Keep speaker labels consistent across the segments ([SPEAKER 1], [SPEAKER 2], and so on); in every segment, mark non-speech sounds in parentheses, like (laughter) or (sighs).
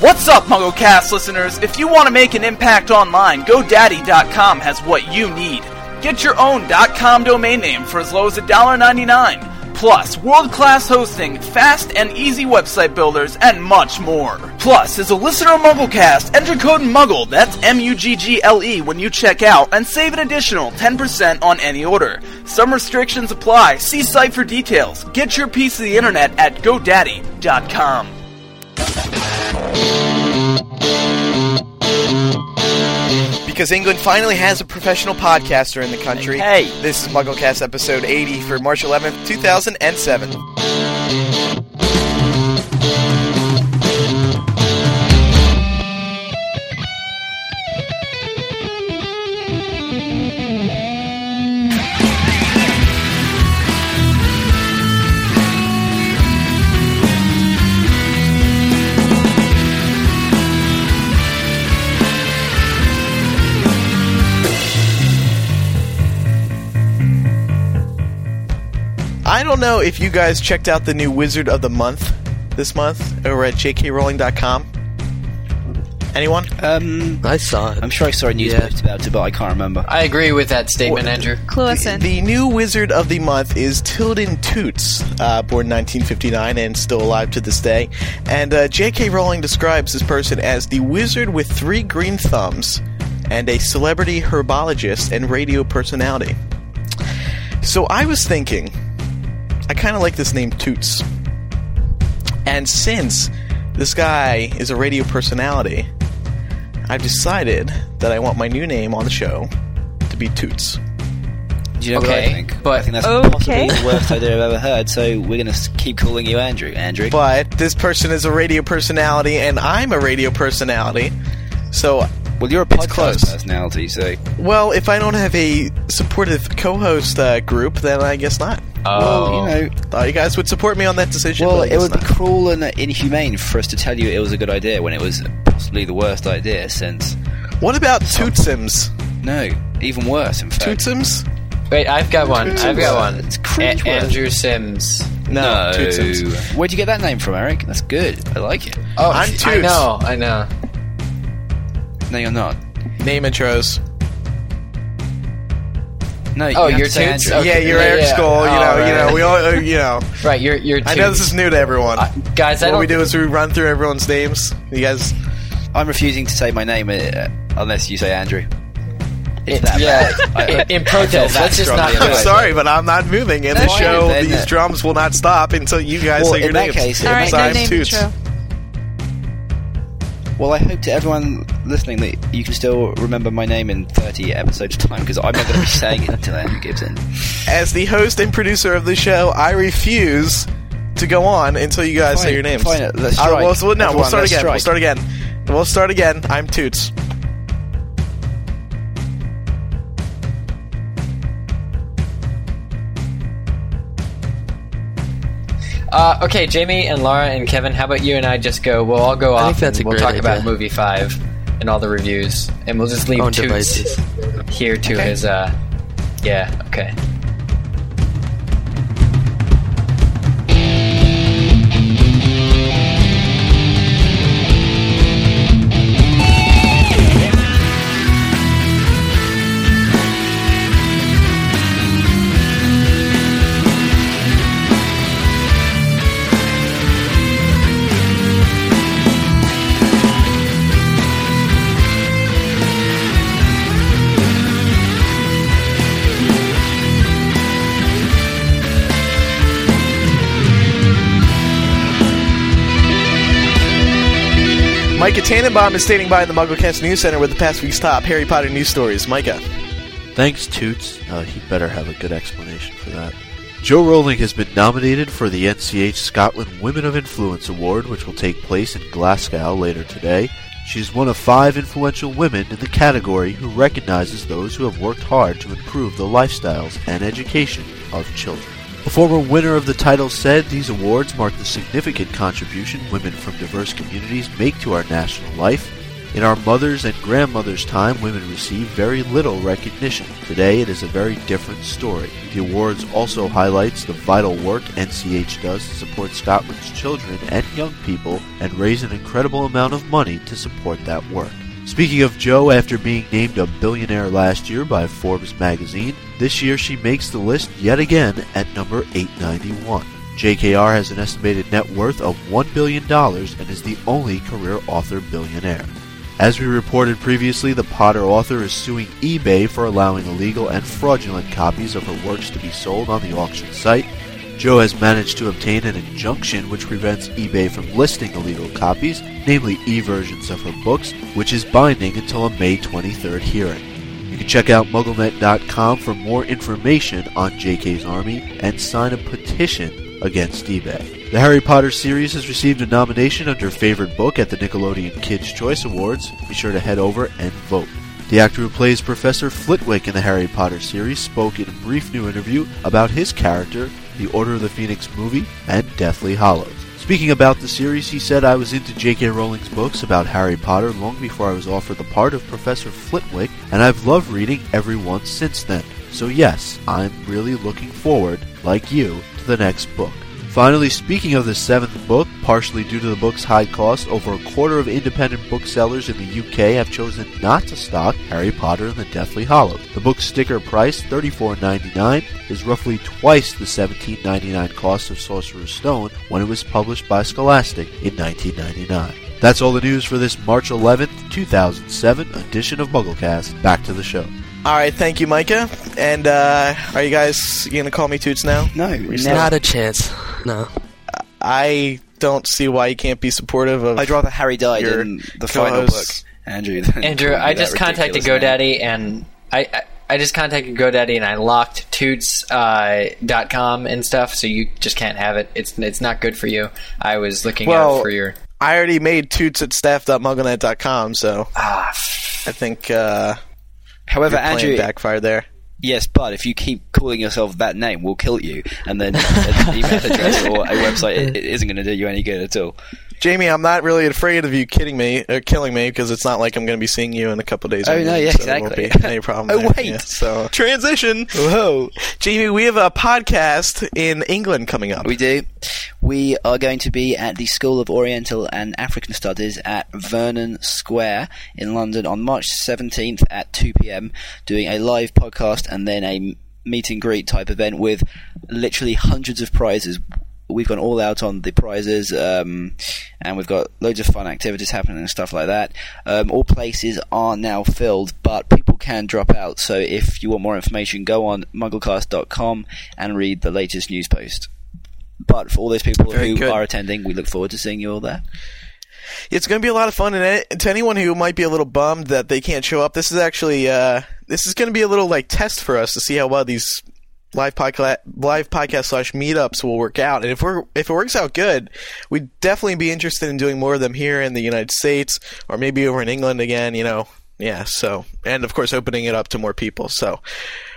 [SPEAKER 1] What's up, MuggleCast listeners? If you want to make an impact online, GoDaddy.com has what you need. Get your own .com domain name for as low as $1.99. Plus, world-class hosting, fast and easy website builders, and much more. Plus, as a listener of MuggleCast, enter code MUGGLE, that's M-U-G-G-L-E, when you check out, and save an additional 10% on any order. Some restrictions apply. See site for details. Get your piece of the internet at GoDaddy.com.
[SPEAKER 2] Because England finally has a professional podcaster in the country.
[SPEAKER 1] Hey.
[SPEAKER 2] This is MuggleCast episode 80 for March 11th, 2007. I don't know if you guys checked out the new Wizard of the Month this month over at jkrowling.com. Anyone?
[SPEAKER 3] Um,
[SPEAKER 4] I saw it.
[SPEAKER 3] I'm sure I saw a news
[SPEAKER 4] Yeah.
[SPEAKER 3] post about it, but I can't remember.
[SPEAKER 5] I agree with that statement, Andrew.
[SPEAKER 6] Clue us in.
[SPEAKER 2] The new Wizard of the Month is Tilden Toots, uh, born 1959 and still alive to this day. And uh, J.K. Rowling describes this person as the wizard with three green thumbs and a celebrity herbologist and radio personality. So I was thinking, I kind of like this name Toots. And since this guy is a radio personality, I've decided that I want my new name on the show to be Toots.
[SPEAKER 3] Do you know what I think?
[SPEAKER 5] but-
[SPEAKER 3] I think that's
[SPEAKER 6] Okay.
[SPEAKER 3] possibly the worst idea I've ever heard. So we're going to keep calling you Andrew. Andrew.
[SPEAKER 2] But this person is a radio personality, and I'm a radio personality. So,
[SPEAKER 3] well, you're a
[SPEAKER 2] it's
[SPEAKER 3] podcast
[SPEAKER 2] close.
[SPEAKER 3] personality, so
[SPEAKER 2] well, if I don't have a supportive co-host uh, group, then I guess not.
[SPEAKER 3] Well, you um, know.
[SPEAKER 2] Thought you guys would support me on that decision.
[SPEAKER 3] Well, it
[SPEAKER 2] guess
[SPEAKER 3] would be cruel and inhumane for us to tell you it was a good idea when it was possibly the worst idea since.
[SPEAKER 2] What about Tootsims?
[SPEAKER 3] No, even worse, in fact.
[SPEAKER 2] Tootsims?
[SPEAKER 5] Wait, I've got one. I've got one.
[SPEAKER 3] It's
[SPEAKER 5] A- Andrew Sims.
[SPEAKER 2] No, Tootsims.
[SPEAKER 3] Where'd you get that name from, Eric? That's good. I like it.
[SPEAKER 5] Oh,
[SPEAKER 2] I'm Toots.
[SPEAKER 5] I
[SPEAKER 2] Toots.
[SPEAKER 5] know, I know.
[SPEAKER 3] No, you're not.
[SPEAKER 2] Name intros.
[SPEAKER 3] No,
[SPEAKER 5] Oh,
[SPEAKER 3] you have
[SPEAKER 5] you're
[SPEAKER 3] to say
[SPEAKER 5] Toots?
[SPEAKER 3] Andrew.
[SPEAKER 5] Okay.
[SPEAKER 2] yeah, you're
[SPEAKER 5] yeah,
[SPEAKER 2] Eric
[SPEAKER 5] yeah.
[SPEAKER 2] Skull. You
[SPEAKER 5] Oh,
[SPEAKER 2] know, you
[SPEAKER 5] right.
[SPEAKER 2] know, we all, uh, you know. (laughs)
[SPEAKER 5] Right, you're you're.
[SPEAKER 2] I know this is new to everyone.
[SPEAKER 5] Uh, guys, I
[SPEAKER 2] what
[SPEAKER 5] don't.
[SPEAKER 2] we do is we run through everyone's names. You guys,
[SPEAKER 3] I'm refusing to say my name uh, unless you say Andrew. It's
[SPEAKER 5] It-
[SPEAKER 3] that
[SPEAKER 5] yeah,
[SPEAKER 3] bad. I-
[SPEAKER 5] in, in protest,
[SPEAKER 3] that
[SPEAKER 5] let's just not.
[SPEAKER 2] I'm sorry, but I'm not moving. In the show,
[SPEAKER 3] then.
[SPEAKER 2] these drums will not stop until you guys
[SPEAKER 3] Well,
[SPEAKER 2] say your
[SPEAKER 3] in that
[SPEAKER 2] names.
[SPEAKER 3] case,
[SPEAKER 6] All right,
[SPEAKER 3] makes-
[SPEAKER 6] no
[SPEAKER 2] I'm
[SPEAKER 6] name
[SPEAKER 2] Toots.
[SPEAKER 6] intro.
[SPEAKER 3] Well, I hope to everyone listening that you can still remember my name in 30 episodes' time because I'm not going to be saying it until Andrew gives in.
[SPEAKER 2] As the host and producer of the show, I refuse to go on until you guys say your names.
[SPEAKER 3] fine, let's
[SPEAKER 2] Uh,
[SPEAKER 3] strike.
[SPEAKER 2] well, so- no, we'll start
[SPEAKER 3] let's
[SPEAKER 2] again. We'll start again. We'll start again. I'm Toots.
[SPEAKER 5] Uh, okay, Jamie and Laura and Kevin, how about you and I just go? We'll all go
[SPEAKER 4] I
[SPEAKER 5] off.
[SPEAKER 4] think that's
[SPEAKER 5] and
[SPEAKER 4] a
[SPEAKER 5] we'll
[SPEAKER 4] great
[SPEAKER 5] talk about movie five and all the reviews, and we'll just leave
[SPEAKER 4] Own
[SPEAKER 5] Toots
[SPEAKER 4] devices.
[SPEAKER 5] here to his. Uh, yeah. Okay.
[SPEAKER 2] Micah Tannenbaum is standing by in the MuggleCast News Center with the past week's top Harry Potter news stories. Micah.
[SPEAKER 7] Thanks, Toots. Uh, he better have a good explanation for that. Jo Rowling has been nominated for the NCH Scotland Women of Influence Award, which will take place in Glasgow later today. She's one of five influential women in the category who recognizes those who have worked hard to improve the lifestyles and education of children. A former winner of the title said these awards mark the significant contribution women from diverse communities make to our national life. In our mother's and grandmother's time, women received very little recognition. Today, it is a very different story. The awards also highlights the vital work NCH does to support Scotland's children and young people and raise an incredible amount of money to support that work. Speaking of Jo, after being named a billionaire last year by Forbes magazine, this year she makes the list yet again at number 891. JKR has an estimated net worth of $1 billion and is the only career author billionaire. As we reported previously, the Potter author is suing eBay for allowing illegal and fraudulent copies of her works to be sold on the auction site. Jo has managed to obtain an injunction which prevents eBay from listing illegal copies, namely e versions of her books, which is binding until a May 23rd hearing. You can check out MuggleNet.com for more information on JK's Army and sign a petition against eBay. The Harry Potter series has received a nomination under Favorite Book at the Nickelodeon Kids' Choice Awards. Be sure to head over and vote. The actor who plays Professor Flitwick in the Harry Potter series spoke in a brief new interview about his character, the Order of the Phoenix movie, and Deathly Hallows. Speaking about the series, he said, I was into J.K. Rowling's books about Harry Potter long before I was offered the part of Professor Flitwick, and I've loved reading every one since then. So, yes, I'm really looking forward, like you, to the next book. Finally, speaking of the seventh book, partially due to the book's high cost, over a quarter of independent booksellers in the UK have chosen not to stock Harry Potter and the Deathly Hallows. The book's sticker price, $34.99, is roughly twice the $17.99 cost of Sorcerer's Stone when it was published by Scholastic in 1999. That's all the news for this March 11th, 2007 edition of MuggleCast. Back to the show.
[SPEAKER 2] All right, thank you, Micah. And uh, are you guys going to call me Toots now?
[SPEAKER 3] No,
[SPEAKER 4] Not a chance. No.
[SPEAKER 2] I don't see why you can't be supportive of.
[SPEAKER 3] I'd rather Harry died
[SPEAKER 2] Your
[SPEAKER 3] in the final book. Andrew.
[SPEAKER 5] Andrew, I just contacted
[SPEAKER 3] ridiculous name.
[SPEAKER 5] GoDaddy and I, I I just contacted GoDaddy and I locked Toots uh, dot com and stuff, so you just can't have it. It's it's not good for you. I was looking
[SPEAKER 2] Well-
[SPEAKER 5] out for your
[SPEAKER 2] I already made Toots at staff.mugglenet.com, so
[SPEAKER 5] ah.
[SPEAKER 2] I think uh,
[SPEAKER 3] However,
[SPEAKER 2] your plan
[SPEAKER 3] Andrew,
[SPEAKER 2] backfired there.
[SPEAKER 3] Yes, but if you keep calling yourself that name, we'll kill you, and then an email address or a website it, it isn't going to do you any good at all.
[SPEAKER 2] Jamie, I'm not really afraid of you kidding me or killing me because it's not like I'm going to be seeing you in a couple days.
[SPEAKER 3] Oh,
[SPEAKER 2] anyway,
[SPEAKER 3] no, yeah,
[SPEAKER 2] so there won't
[SPEAKER 3] exactly.
[SPEAKER 2] be any (laughs) problem.
[SPEAKER 3] Oh,
[SPEAKER 2] there.
[SPEAKER 3] wait.
[SPEAKER 2] Yeah, so transition.
[SPEAKER 3] Whoa.
[SPEAKER 2] Jamie, we have a podcast in England coming up.
[SPEAKER 3] We do. We are going to be at the School of Oriental and African Studies at Vernon Square in London on March 17th at 2 pm, doing a live podcast and then a meet and greet type event with literally hundreds of prizes. We've gone all out on the prizes, um, and we've got loads of fun activities happening and stuff like that. Um, all places are now filled, but people can drop out. So if you want more information, go on mugglecast.com and read the latest news post. But for all those people
[SPEAKER 2] Very
[SPEAKER 3] who
[SPEAKER 2] good.
[SPEAKER 3] are attending, we look forward to seeing you all there.
[SPEAKER 2] It's going to be a lot of fun, and to anyone who might be a little bummed that they can't show up, this is actually uh, this is going to be a little like test for us to see how well these live podcast live podcast slash meetups will work out. And if we're if it works out good, we'd definitely be interested in doing more of them here in the United States or maybe over in England again. You know, yeah. So and of course opening it up to more people. So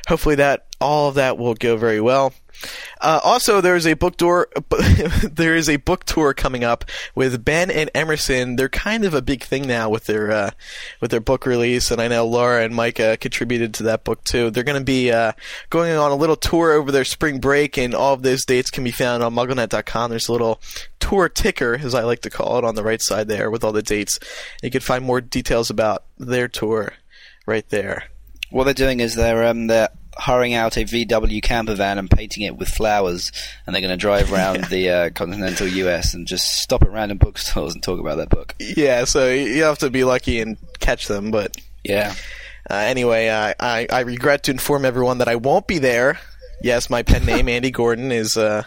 [SPEAKER 2] hopefully that all of that will go very well. Uh, also, there is a book tour. (laughs) there is a book tour coming up with Ben and Emerson. They're kind of a big thing now with their uh, with their book release, and I know Laura and Micah contributed to that book too. They're going to be uh, going on a little tour over their spring break, and all of those dates can be found on MuggleNet.com. There's a little tour ticker, as I like to call it, on the right side there with all the dates. You can find more details about their tour right there.
[SPEAKER 3] What they're doing is they're um, they're hiring out a VW camper van and painting it with flowers, and they're going to drive around the uh, continental US and just stop at random bookstores and talk about their book.
[SPEAKER 2] Yeah, so you have to be lucky and catch them, but
[SPEAKER 3] Yeah.
[SPEAKER 2] Uh, anyway, I, I, I regret to inform everyone that I won't be there. Yes, my pen name (laughs) Andy Gordon is, uh,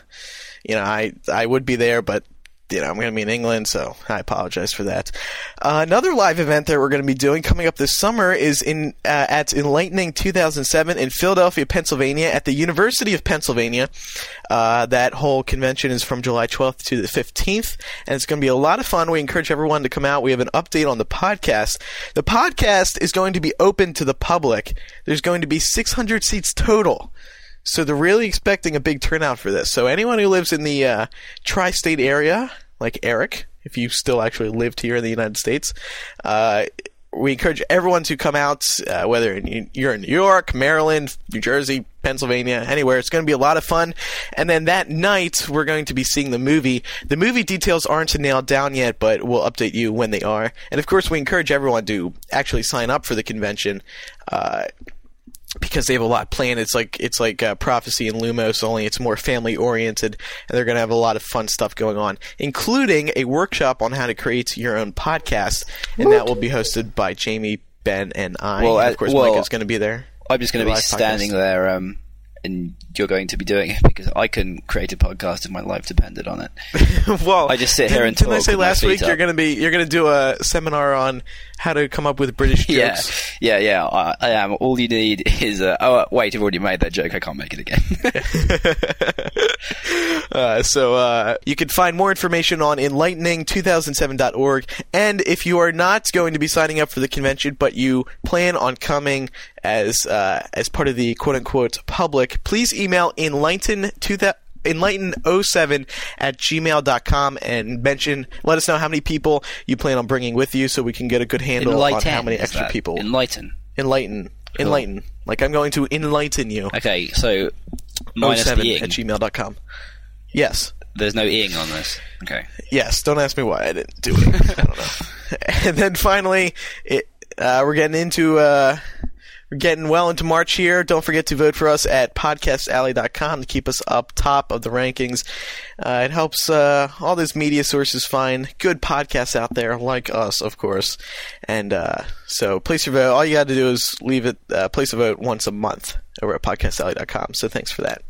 [SPEAKER 2] you know, I I would be there, but you know I'm going to be in England, so I apologize for that. Uh, another live event that we're going to be doing coming up this summer is in uh, at Enlightening 2007 in Philadelphia, Pennsylvania, at the University of Pennsylvania. Uh, that whole convention is from July 12th to the 15th, and it's going to be a lot of fun. We encourage everyone to come out. We have an update on the podcast. The podcast is going to be open to the public. There's going to be 600 seats total. So they're really expecting a big turnout for this. So anyone who lives in the uh, tri-state area, like Eric if you still actually lived here in the United States. Uh, we encourage everyone to come out, uh, whether you're in New York, Maryland, New Jersey, Pennsylvania, anywhere. It's going to be a lot of fun. And then that night, we're going to be seeing the movie. The movie details aren't nailed down yet, but we'll update you when they are. And of course, we encourage everyone to actually sign up for the convention. Uh, because they have a lot planned. It's like it's like uh, Prophecy and Lumos, only it's more family oriented, and they're going to have a lot of fun stuff going on, including a workshop on how to create your own podcast, and that will be hosted by Jamie, Ben, and I.
[SPEAKER 3] Well,
[SPEAKER 2] and of course,
[SPEAKER 3] well,
[SPEAKER 2] Mike is going to be there.
[SPEAKER 3] I'm just going to be standing
[SPEAKER 2] podcast.
[SPEAKER 3] there, um, and you're going to be doing it because I couldn't create a podcast if my life depended on it. (laughs)
[SPEAKER 2] well,
[SPEAKER 3] I just sit here
[SPEAKER 2] didn't-
[SPEAKER 3] and
[SPEAKER 2] Didn't I
[SPEAKER 3] talk
[SPEAKER 2] say last week
[SPEAKER 3] up.
[SPEAKER 2] you're going to be you're going to do a seminar on how to come up with British jokes?
[SPEAKER 3] yeah, yeah. I, I am. All you need (laughs) is. Uh, oh, wait! I've already made that joke. I can't make it again. (laughs)
[SPEAKER 2] Uh, so uh, you can find more information on enlightening2007.org. And if you are not going to be signing up for the convention, but you plan on coming as uh, as part of the quote unquote public, please email enlighten enlighten07 at gmail.com and mention let us know how many people you plan on bringing with you so we can get a good handle
[SPEAKER 3] Enlighten.
[SPEAKER 2] on how many extra
[SPEAKER 3] that?
[SPEAKER 2] people
[SPEAKER 3] Enlighten.
[SPEAKER 2] enlighten enlighten like i'm going to enlighten you
[SPEAKER 3] Okay, so minus
[SPEAKER 2] 07
[SPEAKER 3] the ing.
[SPEAKER 2] at gmail.com yes
[SPEAKER 3] There's no ing on this. Okay.
[SPEAKER 2] Yes, don't ask me why I didn't do it. I don't know. (laughs) And then finally, it, uh, we're getting into uh, we're getting well into March here. Don't forget to vote for us at podcastalley.com to keep us up top of the rankings. Uh, it helps uh, all those media sources find good podcasts out there, like us, of course. And uh, so, place your vote. All you got to do is leave it, uh, place a vote once a month over at podcastalley.com. So thanks for that.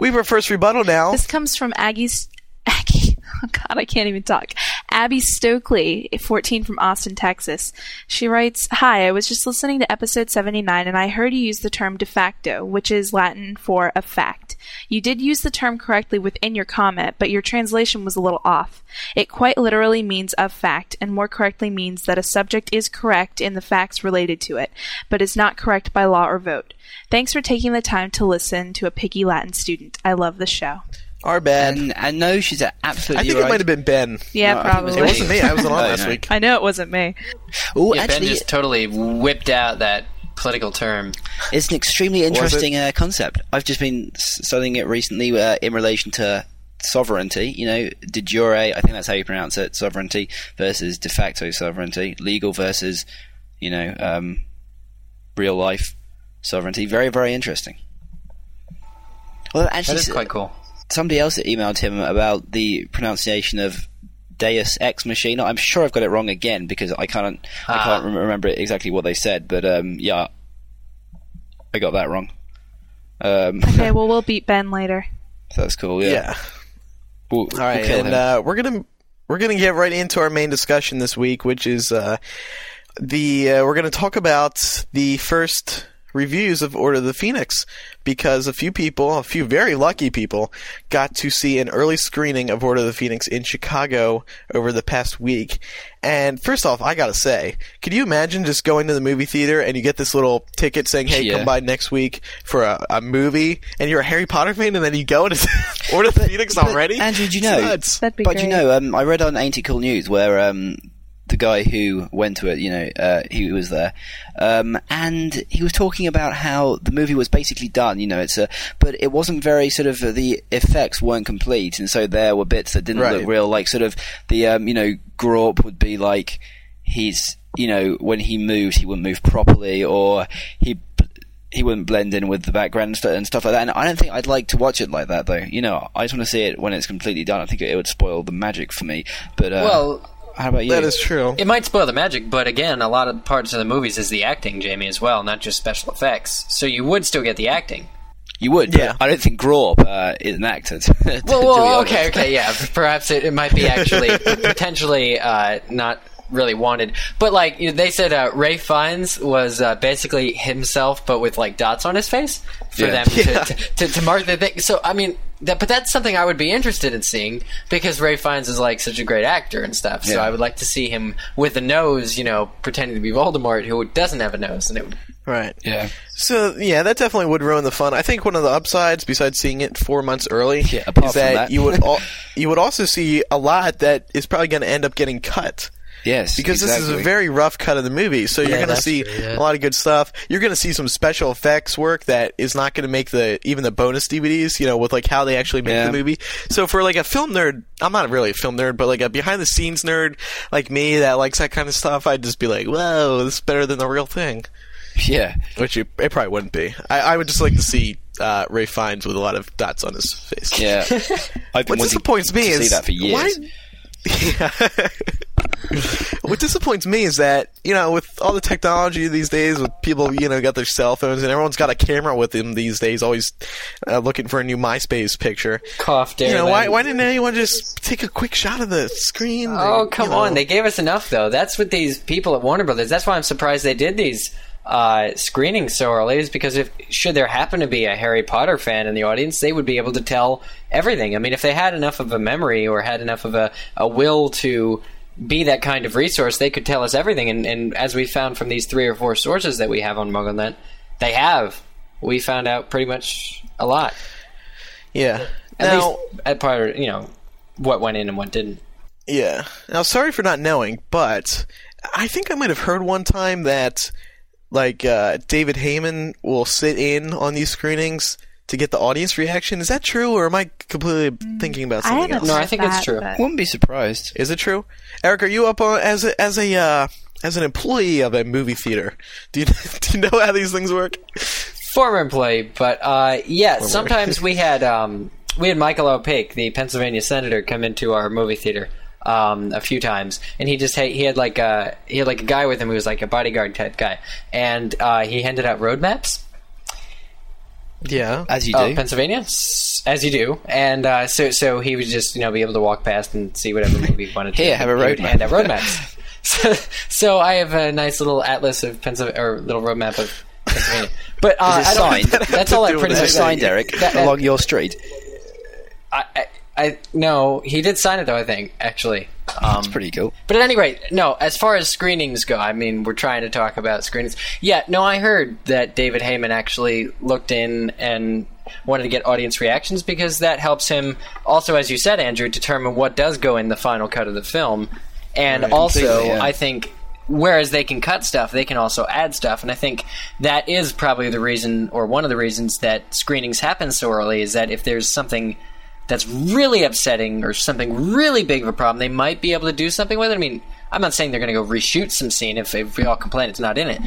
[SPEAKER 2] We have our first rebuttal now.
[SPEAKER 4] This comes from Aggie's. Aggie. (laughs) Oh God, I can't even talk. Abby Stokely, 14 from Austin, Texas. She writes, Hi, I was just listening to episode 79 and I heard you use the term de facto, which is Latin for a fact. You did use the term correctly within your comment, but your translation was a little off. It quite literally means of fact, and more correctly means that a subject is correct in the facts related to it, but is not correct by law or vote. Thanks for taking the time to listen to a picky Latin student. I love the show.
[SPEAKER 2] Our bad.
[SPEAKER 3] And and no, she's
[SPEAKER 2] a
[SPEAKER 3] absolute I
[SPEAKER 2] think
[SPEAKER 3] right.
[SPEAKER 2] it might have been Ben.
[SPEAKER 4] Yeah,
[SPEAKER 3] No, I think it was-
[SPEAKER 4] probably.
[SPEAKER 2] It wasn't me. I wasn't on (laughs)
[SPEAKER 3] Oh,
[SPEAKER 2] last
[SPEAKER 3] no.
[SPEAKER 2] week.
[SPEAKER 4] I know it wasn't me.
[SPEAKER 3] Oh,
[SPEAKER 5] Yeah,
[SPEAKER 3] actually,
[SPEAKER 5] ben just totally whipped out that political term.
[SPEAKER 3] It's an extremely interesting uh, concept. I've just been studying it recently uh, in relation to sovereignty. You know, de jure, I think that's how you pronounce it, sovereignty versus de facto sovereignty, legal versus, you know, um, real life sovereignty. Very, very interesting. Well, actually,
[SPEAKER 5] That is quite cool.
[SPEAKER 3] Somebody else that emailed him about the pronunciation of Deus Ex Machina. I'm sure I've got it wrong again because I can't I
[SPEAKER 5] Ah.
[SPEAKER 3] can't rem- remember exactly what they said, but um, yeah, I got that wrong. Um, (laughs)
[SPEAKER 4] Okay, well, we'll beat Ben later.
[SPEAKER 3] that's cool. Yeah.
[SPEAKER 2] Yeah.
[SPEAKER 3] We'll,
[SPEAKER 2] All right,
[SPEAKER 3] we'll
[SPEAKER 2] and uh, we're gonna we're gonna get right into our main discussion this week, which is uh, the uh, we're gonna talk about the first reviews of Order of the Phoenix because a few people, a few very lucky people, got to see an early screening of Order of the Phoenix in Chicago over the past week. And first off, I gotta say, could you imagine just going to the movie theater and you get this little ticket saying, "Hey,
[SPEAKER 3] Yeah.
[SPEAKER 2] come by next week for a, a movie," and you're a Harry Potter fan, and then you go and it's (laughs) Order of the Phoenix
[SPEAKER 3] But,
[SPEAKER 2] already?
[SPEAKER 3] Andrew, do you know?
[SPEAKER 4] That'd be
[SPEAKER 3] but
[SPEAKER 4] great.
[SPEAKER 3] you know, um, I read on Ain't It Cool News where um, the guy who went to it, you know, uh, he was there, um, and he was talking about how the movie was basically done. You know, it's a, but it wasn't very sort of the effects weren't complete, and so there were bits that didn't
[SPEAKER 2] Right.
[SPEAKER 3] look real. Like sort of the, um, you know, Grawp would be like he's, you know, when he moves, he wouldn't move properly, or he he wouldn't blend in with the background and, stuff like that. And I don't think I'd like to watch it like that, though. You know, I just want to see it when it's completely done. I think it, it would spoil the magic for me. But uh,
[SPEAKER 5] Well,
[SPEAKER 3] how about you?
[SPEAKER 2] That is true.
[SPEAKER 5] it might spoil the magic, but again, a lot of parts of the movies is the acting, Jamie, as well, not just special effects. So you would still get the acting.
[SPEAKER 3] you would,
[SPEAKER 2] Yeah.
[SPEAKER 3] I don't think Grawp uh, is an actor. (laughs) to- to- to
[SPEAKER 5] Well, well okay, okay, yeah. Perhaps it, it might be actually (laughs) potentially uh, not really wanted, but like you know, they said, uh, Ralph Fiennes was uh, basically himself, but with like dots on his face for
[SPEAKER 3] Yeah.
[SPEAKER 5] them (laughs)
[SPEAKER 2] Yeah.
[SPEAKER 5] to, to, to, to mark the thing. So I mean, that, but that's something I would be interested in seeing because Ralph Fiennes is like such a great actor and stuff. So
[SPEAKER 3] Yeah.
[SPEAKER 5] I would like to see him with a nose, you know, pretending to be Voldemort, who doesn't have a nose, and it would
[SPEAKER 2] Right.
[SPEAKER 3] Yeah.
[SPEAKER 2] So yeah, that definitely would ruin the fun. I think one of the upsides, besides seeing it four months early,
[SPEAKER 3] Yeah, apart
[SPEAKER 2] is
[SPEAKER 3] from
[SPEAKER 2] that,
[SPEAKER 3] that.
[SPEAKER 2] you would (laughs) al- you would also see a lot that is probably going to end up getting cut.
[SPEAKER 3] Yes.
[SPEAKER 2] because this is a very rough cut of the movie. So you're
[SPEAKER 5] Yeah,
[SPEAKER 2] going to see
[SPEAKER 5] true, yeah.
[SPEAKER 2] a lot of good stuff. You're going to see some special effects work that is not going to make the even the bonus DVDs. You know, with like how they actually make
[SPEAKER 3] Yeah.
[SPEAKER 2] the movie. So for like a film nerd, I'm not really a film nerd, but like a behind the scenes nerd like me that likes that kind of stuff, I'd just be like, whoa, this is better than the real thing.
[SPEAKER 3] Yeah.
[SPEAKER 2] Which it, it probably wouldn't be. I, I would just like to see uh, Ralph Fiennes with a lot of dots on his face.
[SPEAKER 3] Yeah. (laughs) I've been
[SPEAKER 2] What
[SPEAKER 3] wanting
[SPEAKER 2] disappoints me
[SPEAKER 3] to
[SPEAKER 2] is
[SPEAKER 3] see that for years.
[SPEAKER 2] Why, (laughs) Yeah. (laughs) what disappoints me is that you know with all the technology these days, with people you know got their cell phones and everyone's got a camera with them these days, always uh, looking for a new MySpace picture.
[SPEAKER 5] cough.
[SPEAKER 2] You know why? Why didn't anyone just take a quick shot of the screen?
[SPEAKER 5] Oh
[SPEAKER 2] You
[SPEAKER 5] come
[SPEAKER 2] know?
[SPEAKER 5] on! They gave us enough though. That's what these people at Warner Brothers. That's why I'm surprised they did these uh, screenings so early. Is because if should there happen to be a Harry Potter fan in the audience, they would be able to tell everything. I mean, if they had enough of a memory or had enough of a, a will to be that kind of resource, they could tell us everything. And, and as we found from these three or four sources that we have on MuggleNet, they have. We found out pretty much a lot.
[SPEAKER 2] Yeah.
[SPEAKER 5] At
[SPEAKER 2] now,
[SPEAKER 5] least at part of, you know what went in and what didn't.
[SPEAKER 2] Yeah. Now, sorry for not knowing, but I think I might have heard one time that, like, uh, David Heyman will sit in on these screenings to get the audience reaction. Is that true, or am I completely thinking about something
[SPEAKER 4] haven't
[SPEAKER 2] else?
[SPEAKER 5] No, I
[SPEAKER 4] heard
[SPEAKER 5] think it's true.
[SPEAKER 4] but-
[SPEAKER 3] Wouldn't be surprised.
[SPEAKER 2] Is it true, Eric? Are you up on as a as a uh, as an employee of a movie theater? Do you (laughs) do you know how these things work?
[SPEAKER 5] former employee, but uh, yeah, sometimes we had um, we had Michael O'Pake, the Pennsylvania senator, come into our movie theater um, a few times, and he just had, he had like a he had like a guy with him who was like a bodyguard type guy, and uh, he handed out road maps
[SPEAKER 2] Yeah.
[SPEAKER 3] As you
[SPEAKER 5] of
[SPEAKER 3] do.
[SPEAKER 5] Pennsylvania, as you do, and uh, so so he would just you know be able to walk past and see whatever movie he wanted to.
[SPEAKER 3] Here, have a
[SPEAKER 5] He would
[SPEAKER 3] road map.
[SPEAKER 5] Hand out road maps. (laughs) so, so I have a nice little atlas of Pennsylvania or little road map of Pennsylvania, but uh,
[SPEAKER 3] Is it
[SPEAKER 5] I
[SPEAKER 3] signed? (laughs)
[SPEAKER 5] That's all I
[SPEAKER 2] do with
[SPEAKER 5] pretty
[SPEAKER 3] Is
[SPEAKER 5] much
[SPEAKER 3] signed, Eric,
[SPEAKER 5] That- that-
[SPEAKER 3] along your street?
[SPEAKER 5] I, I, I no, he did sign it though. I think actually. Um,
[SPEAKER 3] It's pretty cool.
[SPEAKER 5] But at any rate, no. As far as screenings go, I mean, we're trying to talk about screenings. Yeah, no, I heard that David Heyman actually looked in and wanted to get audience reactions because that helps him also, as you said, Andrew, determine what does go in the final cut of the film. And also,
[SPEAKER 3] yeah.
[SPEAKER 5] I think whereas they can cut stuff, they can also add stuff. And I think that is probably the reason, or one of the reasons, that screenings happen so early is that if there's something that's really upsetting or something really big of a problem, they might be able to do something with it. I mean, I'm not saying they're going to go reshoot some scene if, if we all complain it's not in it,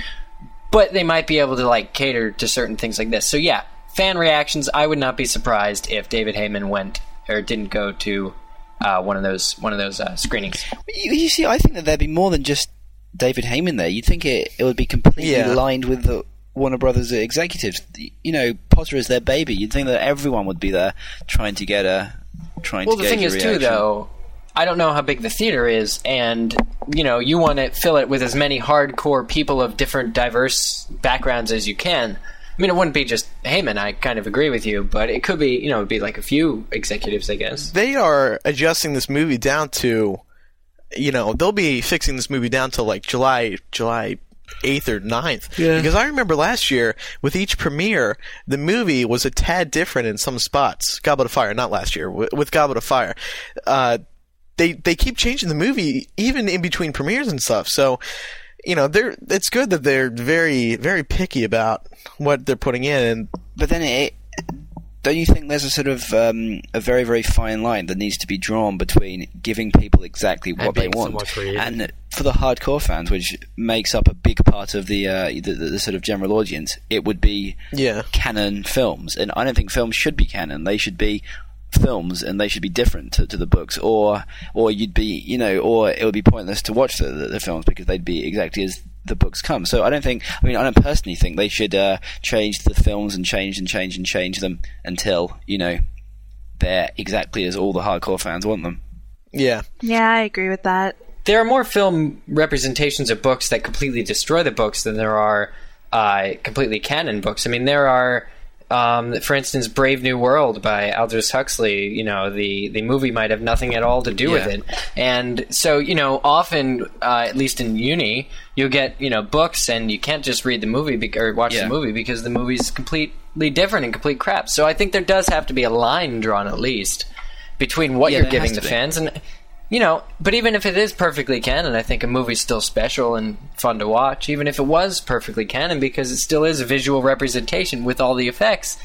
[SPEAKER 5] but they might be able to like cater to certain things like this. So yeah, fan reactions. I would not be surprised if David Heyman went or didn't go to uh, one of those one of those uh, screenings.
[SPEAKER 3] You, you see, I think that there'd be more than just David Heyman there. You'd think it, it would be completely
[SPEAKER 2] Yeah.
[SPEAKER 3] aligned with the Warner Brothers executives. You know, Potter is their baby. You'd think that everyone would be there trying to get a trying to get your reaction.
[SPEAKER 5] Well,
[SPEAKER 3] to
[SPEAKER 5] the thing is
[SPEAKER 3] a
[SPEAKER 5] too, though. I don't know how big the theater is, and you know, you want to fill it with as many hardcore people of different diverse backgrounds as you can. I mean, it wouldn't be just Heyman. I kind of agree with you, but it could be, you know, it'd be like a few executives, I guess.
[SPEAKER 2] They are adjusting this movie down to, you know, they'll be fixing this movie down to like July July. 8th or ninth.
[SPEAKER 3] Yeah.
[SPEAKER 2] Because I remember last year, with each premiere, the movie was a tad different in some spots. Goblet of Fire, not last year, with, with Goblet of Fire. Uh, they they keep changing the movie even in between premieres and stuff. So, you know, they're it's good that they're very very picky about what they're putting in.
[SPEAKER 3] But then it. Don't you think there's a sort of um, a very very fine line that needs to be drawn between giving people exactly what they want, and for the hardcore fans, which makes up a big part of the, uh, the, the the sort of general audience, it would be
[SPEAKER 2] yeah,
[SPEAKER 3] canon films, and I don't think films should be canon. They should be films, and they should be different to, to the books, or or you'd be you know, or it would be pointless to watch the, the, the films because they'd be exactly as the books come. So I don't think. I mean, I don't personally think they should uh, change the films and change and change and change them until you know they're exactly as all the hardcore fans want them.
[SPEAKER 2] yeah,
[SPEAKER 4] Yeah, I agree with that.
[SPEAKER 5] There are more film representations of books that completely destroy the books than there are uh, completely canon books. I mean, there are um, for instance, Brave New World by Aldous Huxley, you know, the, the movie might have nothing at all to do with it. And so, you know, often, uh, at least in uni, you'll get, you know, books and you can't just read the movie bec or watch
[SPEAKER 3] Yeah.
[SPEAKER 5] the movie because the movie's completely different and complete crap. So I think there does have to be a line drawn at least between what
[SPEAKER 3] Yeah,
[SPEAKER 5] you're giving the
[SPEAKER 3] be.
[SPEAKER 5] fans and you know, but even if it is perfectly canon, I think a movie's still special and fun to watch, even if it was perfectly canon, because it still is a visual representation with all the effects.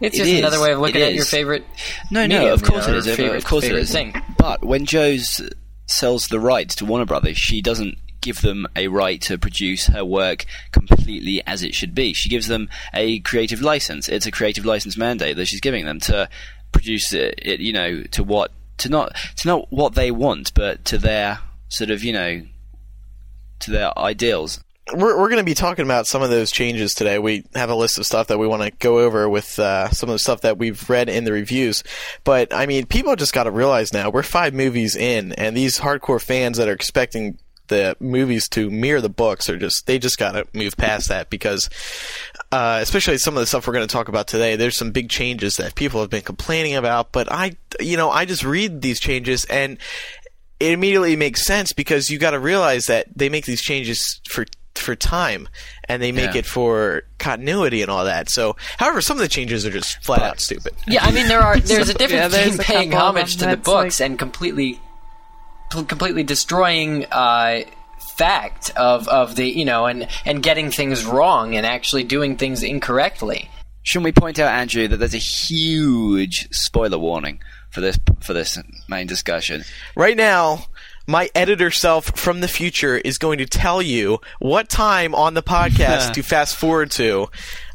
[SPEAKER 5] It's
[SPEAKER 3] It
[SPEAKER 5] just
[SPEAKER 3] is.
[SPEAKER 5] another way of looking at your favorite.
[SPEAKER 3] No, no,
[SPEAKER 5] medium,
[SPEAKER 3] of
[SPEAKER 5] you
[SPEAKER 3] course
[SPEAKER 5] know,
[SPEAKER 3] it is. Of-
[SPEAKER 5] favorite-
[SPEAKER 3] of course it
[SPEAKER 5] favorite. Thing.
[SPEAKER 3] But when Jo's uh, sells the rights to Warner Brothers, she doesn't give them a right to produce her work completely as it should be. She gives them a creative license. It's a creative license mandate that she's giving them to produce it you know, to what to not to not what they want, but to their sort of, you know, to their ideals.
[SPEAKER 2] We're, we're going to be talking about some of those changes today. We have a list of stuff that we want to go over with uh, some of the stuff that we've read in the reviews. But, I mean, people just got to realize now we're five movies in, and these hardcore fans that are expecting the movies to mirror the books are just, they just got to move past that because, uh, especially some of the stuff we're going to talk about today, there's some big changes that people have been complaining about. But I, you know, I just read these changes and it immediately makes sense because you got to realize that they make these changes for for time and they make
[SPEAKER 3] Yeah.
[SPEAKER 2] it for continuity and all that. So, however, some of the changes are just flat out stupid.
[SPEAKER 5] Yeah, I mean there are (laughs) there's a difference
[SPEAKER 4] Yeah, there's
[SPEAKER 5] between
[SPEAKER 4] a
[SPEAKER 5] paying homage to the books
[SPEAKER 4] like-
[SPEAKER 5] and completely completely destroying uh, fact of of the you know and and getting things wrong and actually doing things incorrectly.
[SPEAKER 3] Shouldn't we point out, Andrew, that there's a huge spoiler warning for this for this main discussion?
[SPEAKER 2] Right now, my editor self from the future is going to tell you what time on the podcast (laughs) to fast forward to,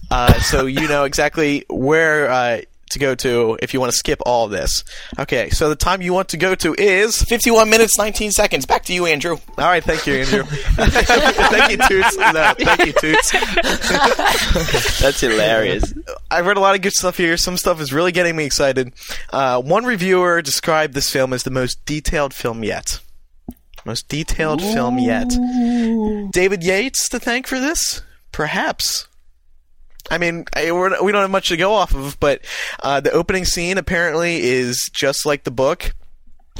[SPEAKER 2] uh, so you know exactly where uh, to go to if you want to skip all this. Okay, so the time you want to go to is 51 minutes 19 seconds. Back to you, Andrew. All right, thank you, Andrew. (laughs) (laughs) thank you, Toots. No, thank you, Toots. (laughs)
[SPEAKER 3] That's hilarious.
[SPEAKER 2] I've read a lot of good stuff here. Some stuff is really getting me excited. Uh, one reviewer described this film as the most detailed film yet. Most detailed film yet. David Yates to thank for this? Perhaps. I mean, I, we're, we don't have much to go off of, but uh, the opening scene apparently is just like the book.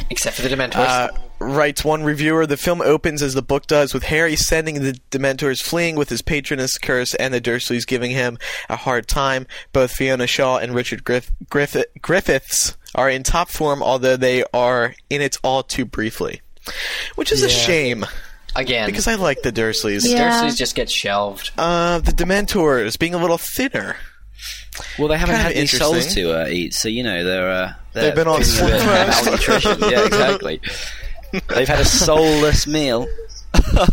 [SPEAKER 5] Except for the Dementors.
[SPEAKER 2] Uh, writes one reviewer, the film opens as the book does, with Harry sending the Dementors fleeing with his Patronus curse and the Dursleys giving him a hard time. Both Fiona Shaw and Richard Griff- Griffith- Griffiths are in top form, although they are in it all too briefly. Which is a shame,
[SPEAKER 5] Again,
[SPEAKER 2] because I like the Dursleys.
[SPEAKER 4] Yeah.
[SPEAKER 5] Dursleys just get shelved.
[SPEAKER 2] Uh, the Dementors being a little thinner.
[SPEAKER 3] Well, they haven't
[SPEAKER 2] Kind
[SPEAKER 3] had
[SPEAKER 2] of
[SPEAKER 3] any souls
[SPEAKER 2] interesting.
[SPEAKER 3] to uh, eat, so you know they're, uh, they're
[SPEAKER 2] They've been on
[SPEAKER 3] feeling a bit
[SPEAKER 2] Slimfast.
[SPEAKER 3] malnutrition. (laughs) yeah, exactly. They've had a soulless meal. (laughs)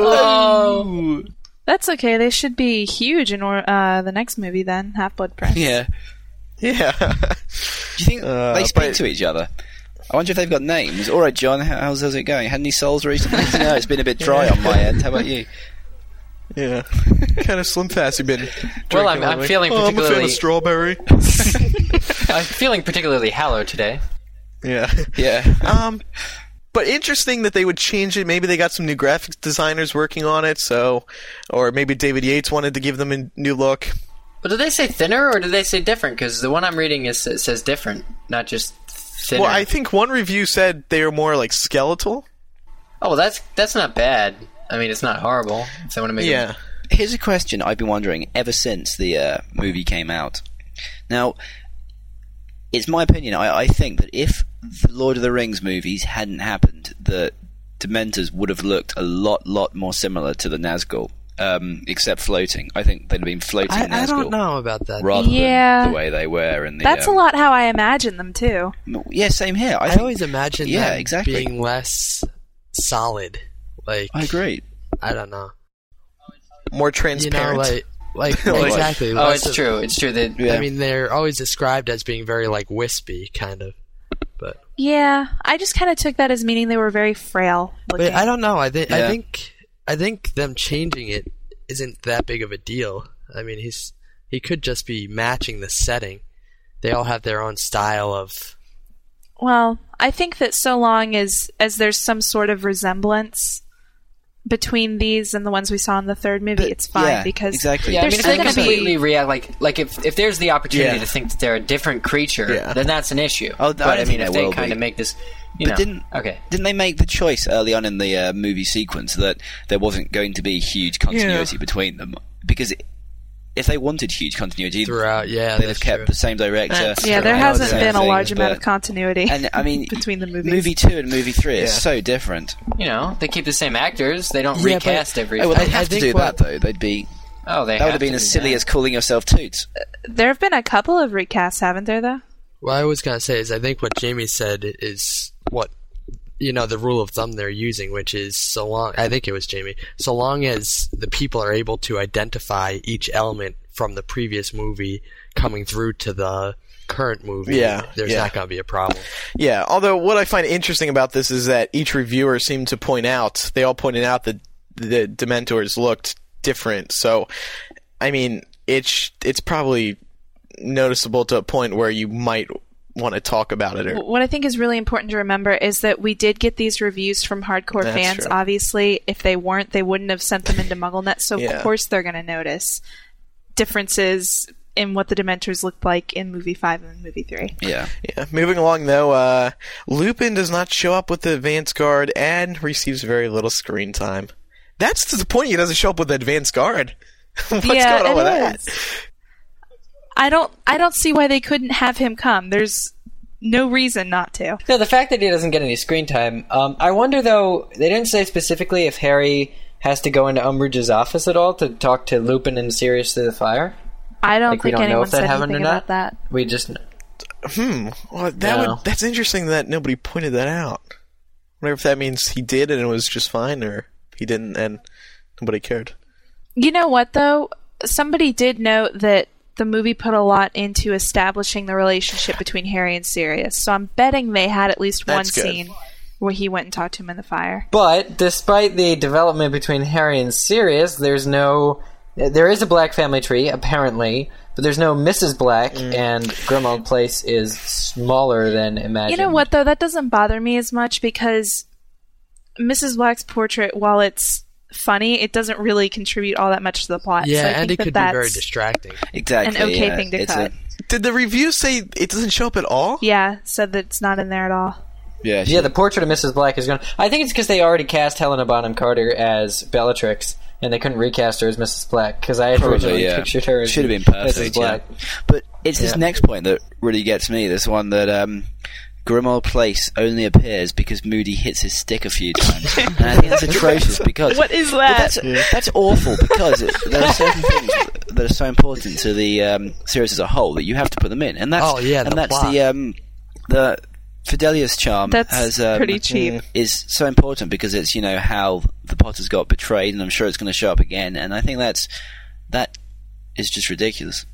[SPEAKER 5] Oh,
[SPEAKER 4] That's okay. They should be huge in or, uh, the next movie then, Half Blood Prince.
[SPEAKER 3] Yeah.
[SPEAKER 2] Yeah.
[SPEAKER 3] Do you think
[SPEAKER 2] Uh,
[SPEAKER 3] they speak
[SPEAKER 2] but-
[SPEAKER 3] to each other? I wonder if they've got names. All right, John, how's, how's it going? Had any souls recently? no, it's been a bit dry on my end. How about you? (laughs)
[SPEAKER 2] yeah. kind of slim fast you've been. (laughs)
[SPEAKER 5] Well, I'm- I'm feeling
[SPEAKER 2] oh, I'm a fan
[SPEAKER 5] particularly-
[SPEAKER 2] of strawberry. (laughs)
[SPEAKER 5] I'm feeling particularly hollow today.
[SPEAKER 2] yeah.
[SPEAKER 3] Yeah.
[SPEAKER 2] Um, but interesting that they would change it. Maybe they got some new graphics designers working on it. So, or maybe David Yates wanted to give them a new look.
[SPEAKER 5] But did they say thinner or did they say different? Because the one I'm reading is it says different, not just thinner.
[SPEAKER 2] Well, I think one review said they are more like skeletal.
[SPEAKER 5] oh, well, that's that's not bad. I mean, it's not horrible. If they want to make
[SPEAKER 2] Yeah.
[SPEAKER 5] it,
[SPEAKER 3] Here's a question I've been wondering ever since the uh, movie came out. Now, it's my opinion. I, I think that if the Lord of the Rings movies hadn't happened, the Dementors would have looked a lot, lot more similar to the Nazgul, um, except floating. I think they'd have been floating
[SPEAKER 6] I,
[SPEAKER 3] Nazgul
[SPEAKER 6] I don't know about that.
[SPEAKER 3] rather
[SPEAKER 4] Yeah.
[SPEAKER 3] than the way they were in the.
[SPEAKER 4] That's a
[SPEAKER 3] um,
[SPEAKER 4] lot how I imagine them too.
[SPEAKER 3] Yeah, same here. I,
[SPEAKER 6] I,
[SPEAKER 3] think,
[SPEAKER 6] always imagine
[SPEAKER 3] Yeah,
[SPEAKER 6] them
[SPEAKER 3] exactly.
[SPEAKER 6] being less solid. Like
[SPEAKER 3] I agree.
[SPEAKER 6] I don't know.
[SPEAKER 2] More
[SPEAKER 6] You
[SPEAKER 2] transparent.
[SPEAKER 6] know, like like (laughs)
[SPEAKER 2] Like-
[SPEAKER 6] exactly.
[SPEAKER 5] oh, it's
[SPEAKER 6] of-
[SPEAKER 5] true. It's true that
[SPEAKER 3] Yeah.
[SPEAKER 6] I mean, they're always described as being very like wispy, kind of. But
[SPEAKER 4] Yeah, I just kind of took that as meaning they were very frail looking.
[SPEAKER 6] but I don't know. I think I think I think them changing it isn't that big of a deal. I mean, he's he could just be matching the setting. They all have their own style of.
[SPEAKER 4] Well, I think that so long as as there's some sort of resemblance, between these and the ones we saw in the third movie, it's fine
[SPEAKER 3] yeah,
[SPEAKER 4] because
[SPEAKER 3] exactly.
[SPEAKER 5] Yeah, I mean, if they
[SPEAKER 4] gonna be-
[SPEAKER 5] completely react like like if if there's the opportunity
[SPEAKER 2] Yeah.
[SPEAKER 5] to think that they're a different creature,
[SPEAKER 2] Yeah.
[SPEAKER 5] then that's an issue.
[SPEAKER 3] Oh, I
[SPEAKER 5] but
[SPEAKER 3] don't
[SPEAKER 5] I mean, if they kind
[SPEAKER 3] be.
[SPEAKER 5] of make this, you
[SPEAKER 3] But
[SPEAKER 5] know,
[SPEAKER 3] didn't
[SPEAKER 5] okay,
[SPEAKER 3] didn't they make the choice early on in the uh, movie sequence that there wasn't going to be huge continuity between them? Because if they wanted huge continuity,
[SPEAKER 6] throughout. Yeah,
[SPEAKER 3] they'd have kept
[SPEAKER 6] true.
[SPEAKER 3] the same director.
[SPEAKER 2] That's
[SPEAKER 4] yeah, there
[SPEAKER 3] and all the
[SPEAKER 4] hasn't been a
[SPEAKER 3] things,
[SPEAKER 4] large amount
[SPEAKER 3] but-
[SPEAKER 4] of continuity.
[SPEAKER 3] And I mean, (laughs)
[SPEAKER 4] between the movies.
[SPEAKER 3] movie two and movie three
[SPEAKER 2] Yeah.
[SPEAKER 3] is so different.
[SPEAKER 5] you know, they keep the same actors. They don't
[SPEAKER 6] Yeah, but-
[SPEAKER 5] recast every.
[SPEAKER 3] Oh, well, they'd
[SPEAKER 6] I
[SPEAKER 3] have to do
[SPEAKER 6] what-
[SPEAKER 3] that though. They'd be
[SPEAKER 5] oh, they
[SPEAKER 3] that would
[SPEAKER 5] have
[SPEAKER 3] have been as silly
[SPEAKER 5] that.
[SPEAKER 3] as calling yourself Toots.
[SPEAKER 4] there have been a couple of recasts, haven't there? Though.
[SPEAKER 6] What I was gonna say is, I think what Jamie said is what you know the rule of thumb they're using, which is so long. I think it was Jamie. So long as the people are able to identify each element from the previous movie coming through to the current movie,
[SPEAKER 2] Yeah,
[SPEAKER 6] there's
[SPEAKER 2] yeah.
[SPEAKER 6] not gonna be a problem.
[SPEAKER 2] Yeah, although what I find interesting about this is that each reviewer seemed to point out, they all pointed out that the Dementors looked different. So, I mean, it's it's probably noticeable to a point where you might want to talk about it. Or,
[SPEAKER 4] What I think is really important to remember is that we did get these reviews from hardcore
[SPEAKER 2] That's
[SPEAKER 4] fans.
[SPEAKER 2] true.
[SPEAKER 4] Obviously, if they weren't, they wouldn't have sent them into MuggleNet. So
[SPEAKER 2] Yeah.
[SPEAKER 4] of course they're going to notice differences in what the Dementors looked like in movie five and movie three.
[SPEAKER 3] Yeah,
[SPEAKER 2] yeah. Moving along though, uh, Lupin does not show up with the advance guard and receives very little screen time. That's to the point he doesn't show up with the advance guard. (laughs) What's
[SPEAKER 4] yeah,
[SPEAKER 2] going on
[SPEAKER 4] it
[SPEAKER 2] with that?
[SPEAKER 4] Is. I don't. I don't see why they couldn't have him come. There's no reason not to.
[SPEAKER 5] No, the fact that he doesn't get any screen time. Um, I wonder though. They didn't say specifically if Harry has to go into Umbridge's office at all to talk to Lupin and Sirius through the fire.
[SPEAKER 4] I don't
[SPEAKER 5] Like, we
[SPEAKER 4] think
[SPEAKER 5] don't know
[SPEAKER 4] anyone
[SPEAKER 5] if that
[SPEAKER 4] said
[SPEAKER 5] happened or
[SPEAKER 4] anything
[SPEAKER 5] not?
[SPEAKER 4] about that.
[SPEAKER 5] We just
[SPEAKER 2] Hmm. Well, that
[SPEAKER 5] No.
[SPEAKER 2] would that's interesting that nobody pointed that out. I wonder if that means he did and it was just fine, or he didn't and nobody cared.
[SPEAKER 4] You know what though? Somebody did note that the movie put a lot into establishing the relationship between Harry and Sirius. So I'm betting they had at least one scene where he went and talked to him in the fire.
[SPEAKER 5] But despite the development between Harry and Sirius, there's no. There is a Black family tree, apparently, but there's no Mrs. Black,
[SPEAKER 2] Mm.
[SPEAKER 5] and Grimmauld Place is smaller than imagined.
[SPEAKER 4] You know what though? That doesn't bother me as much because Mrs. Black's portrait, while it's funny, it doesn't really contribute all that much to the plot.
[SPEAKER 6] Yeah,
[SPEAKER 4] so I
[SPEAKER 6] and
[SPEAKER 4] think
[SPEAKER 6] it
[SPEAKER 4] that
[SPEAKER 6] could be
[SPEAKER 4] that's,
[SPEAKER 6] very distracting.
[SPEAKER 3] exactly.
[SPEAKER 4] An okay
[SPEAKER 3] yeah.
[SPEAKER 4] thing to
[SPEAKER 3] It's
[SPEAKER 4] cut.
[SPEAKER 3] A,
[SPEAKER 2] Did the review say it doesn't show up at all?
[SPEAKER 4] Yeah, said that it's not in there at all.
[SPEAKER 3] yeah,
[SPEAKER 5] Yeah, the portrait of Mrs. Black is going. to... I think it's because they already cast Helena Bonham Carter as Bellatrix, and they couldn't recast her as Mrs. Black because I had originally
[SPEAKER 3] yeah.
[SPEAKER 5] pictured her as
[SPEAKER 3] Should have been
[SPEAKER 5] Mrs. Black.
[SPEAKER 3] Yeah. But it's this next point that really gets me. This one that um, Grimmauld Place only appears because Moody hits his stick a few times, (laughs) and I think that's atrocious. Because
[SPEAKER 4] What is that?
[SPEAKER 3] that's that's awful because it, there are certain things that are so important to the um, series as a whole that you have to put them in, and that's
[SPEAKER 6] Oh, yeah,
[SPEAKER 3] and
[SPEAKER 6] the
[SPEAKER 3] that's
[SPEAKER 6] plot.
[SPEAKER 3] the um, the Fidelius charm
[SPEAKER 4] That's
[SPEAKER 3] has um,
[SPEAKER 4] pretty cheap.
[SPEAKER 3] is so important because it's you know how the Potters got betrayed, and I'm sure it's going to show up again, and I think that's that is just ridiculous.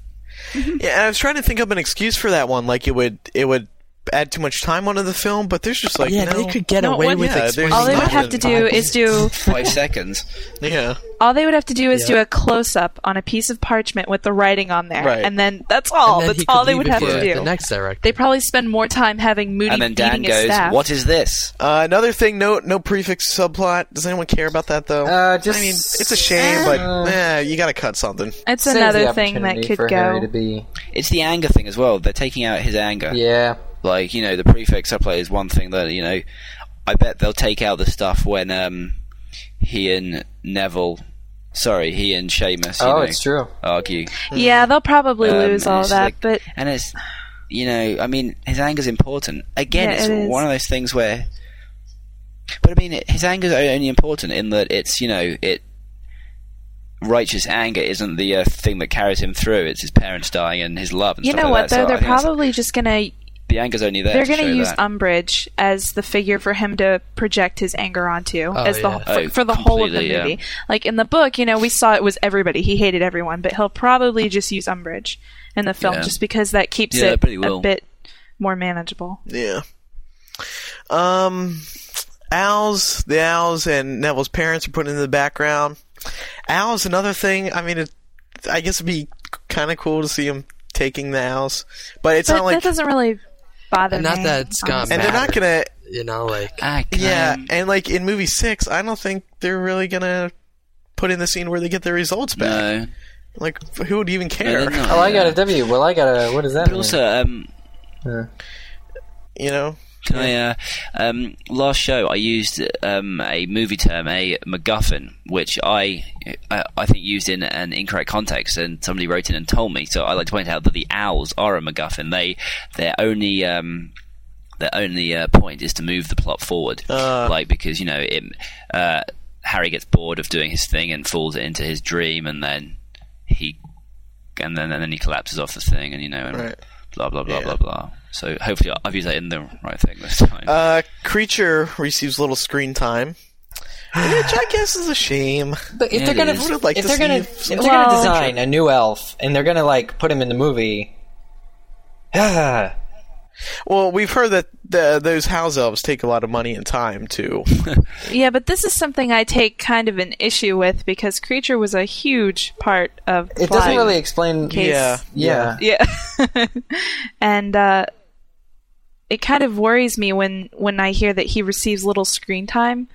[SPEAKER 2] Yeah, and I was trying to think up an excuse for that one, like it would it would add too much time onto the film, but there's just like
[SPEAKER 6] yeah,
[SPEAKER 2] no,
[SPEAKER 6] they could get
[SPEAKER 4] No,
[SPEAKER 6] away
[SPEAKER 4] what-
[SPEAKER 6] with
[SPEAKER 2] Yeah,
[SPEAKER 6] explaining
[SPEAKER 2] there's
[SPEAKER 4] All they would have to do is do
[SPEAKER 3] Five seconds.
[SPEAKER 2] yeah.
[SPEAKER 4] all they would have to do is
[SPEAKER 6] Yeah.
[SPEAKER 4] do a close up on a piece of parchment with the writing on there,
[SPEAKER 2] Right.
[SPEAKER 4] and then that's all.
[SPEAKER 6] Then
[SPEAKER 4] that's all they would have
[SPEAKER 6] for
[SPEAKER 4] to
[SPEAKER 6] The
[SPEAKER 4] do.
[SPEAKER 6] next director.
[SPEAKER 4] They probably spend more time having Moody
[SPEAKER 3] And then Dan
[SPEAKER 4] his
[SPEAKER 3] goes,
[SPEAKER 4] staff.
[SPEAKER 3] "What is this?"
[SPEAKER 2] Uh, another thing, no no prefect subplot. Does anyone care about that though?
[SPEAKER 5] Uh, just
[SPEAKER 2] I mean, it's a shame, but
[SPEAKER 5] Uh,
[SPEAKER 2] eh, you got to cut something.
[SPEAKER 4] It's another thing that could go.
[SPEAKER 5] to be.
[SPEAKER 3] It's the anger thing as well. They're taking out his anger.
[SPEAKER 5] Yeah,
[SPEAKER 3] Like, you know, the prefect subplot is one thing that, you know, I bet they'll take out the stuff when um, he and Neville, sorry, he and Seamus, you
[SPEAKER 5] oh,
[SPEAKER 3] know,
[SPEAKER 5] it's true.
[SPEAKER 3] argue.
[SPEAKER 4] Yeah, they'll probably
[SPEAKER 3] Um,
[SPEAKER 4] lose
[SPEAKER 3] and
[SPEAKER 4] all
[SPEAKER 3] it's
[SPEAKER 4] that,
[SPEAKER 3] like-
[SPEAKER 4] but
[SPEAKER 3] And it's, you know, I mean, his anger's important. Again,
[SPEAKER 4] Yeah,
[SPEAKER 3] it's
[SPEAKER 4] it is.
[SPEAKER 3] one of those things where. But I mean, it- his anger's only important in that it's, you know, it. Righteous anger isn't the uh, thing that carries him through. It's his parents dying and his love and
[SPEAKER 4] you
[SPEAKER 3] stuff
[SPEAKER 4] know
[SPEAKER 3] like
[SPEAKER 4] what
[SPEAKER 3] that.
[SPEAKER 4] though?
[SPEAKER 3] So
[SPEAKER 4] they're probably just gonna
[SPEAKER 3] the anger's only there.
[SPEAKER 4] they're gonna use
[SPEAKER 3] that.
[SPEAKER 4] Umbridge as the figure for him to project his anger onto
[SPEAKER 6] Oh,
[SPEAKER 4] as the
[SPEAKER 6] yeah.
[SPEAKER 4] for,
[SPEAKER 3] Oh,
[SPEAKER 4] for the whole of the
[SPEAKER 3] completely, yeah.
[SPEAKER 4] movie. Like in the book, you know, we saw it was everybody. He hated everyone, but he'll probably just use Umbridge in the film
[SPEAKER 3] Yeah.
[SPEAKER 4] just because that keeps
[SPEAKER 3] Yeah,
[SPEAKER 4] it a bit more manageable.
[SPEAKER 2] Yeah. Um, Owls, the Owls, and Neville's parents are put in the background. Owls, another thing. I mean, it, I guess it'd be kind of cool to see him taking the Owls, but it's
[SPEAKER 4] But
[SPEAKER 2] not like
[SPEAKER 4] that doesn't really bother
[SPEAKER 6] And not
[SPEAKER 4] me.
[SPEAKER 6] that it's gonna
[SPEAKER 2] and they're not gonna
[SPEAKER 6] You know, like
[SPEAKER 3] Ah,
[SPEAKER 2] Yeah, and like in movie six, I don't think they're really gonna put in the scene where they get their results back.
[SPEAKER 3] no.
[SPEAKER 2] Like, who would even care?
[SPEAKER 3] they're not,
[SPEAKER 5] Oh, I got a W. Well, I got a. What does that
[SPEAKER 3] But
[SPEAKER 5] mean?
[SPEAKER 3] also, um,
[SPEAKER 2] you know?
[SPEAKER 3] Can I, uh, um, last show I used um, a movie term, a MacGuffin, which I, I I think used in an incorrect context, and somebody wrote in and told me. So I like to point out that the owls are a MacGuffin. They their only um, their only uh, point is to move the plot forward,
[SPEAKER 2] Uh.
[SPEAKER 3] like because you know it, uh, Harry gets bored of doing his thing and falls into his dream, and then he and then and then he collapses off the thing, and you know, and
[SPEAKER 2] Right.
[SPEAKER 3] blah blah blah
[SPEAKER 2] Yeah.
[SPEAKER 3] blah blah. So hopefully I've used that in the right thing this time.
[SPEAKER 2] Uh, Kreacher receives little screen time, which I guess is a shame.
[SPEAKER 5] But if
[SPEAKER 3] Yeah,
[SPEAKER 5] they're gonna,
[SPEAKER 3] is.
[SPEAKER 2] I would've liked
[SPEAKER 5] if
[SPEAKER 2] to
[SPEAKER 5] they're gonna, if they're gonna
[SPEAKER 4] Well-
[SPEAKER 5] design a new elf and they're gonna like put him in the movie, ah, (sighs)
[SPEAKER 2] Well, we've heard that the, those house elves take a lot of money and time too. (laughs)
[SPEAKER 4] Yeah, but this is something I take kind of an issue with because Kreacher was a huge part of.
[SPEAKER 5] it
[SPEAKER 4] plot.
[SPEAKER 5] doesn't really explain.
[SPEAKER 4] Case-
[SPEAKER 2] Yeah,
[SPEAKER 5] Yeah.
[SPEAKER 4] Yeah, (laughs) and uh, it kind of worries me when when I hear that he receives little screen time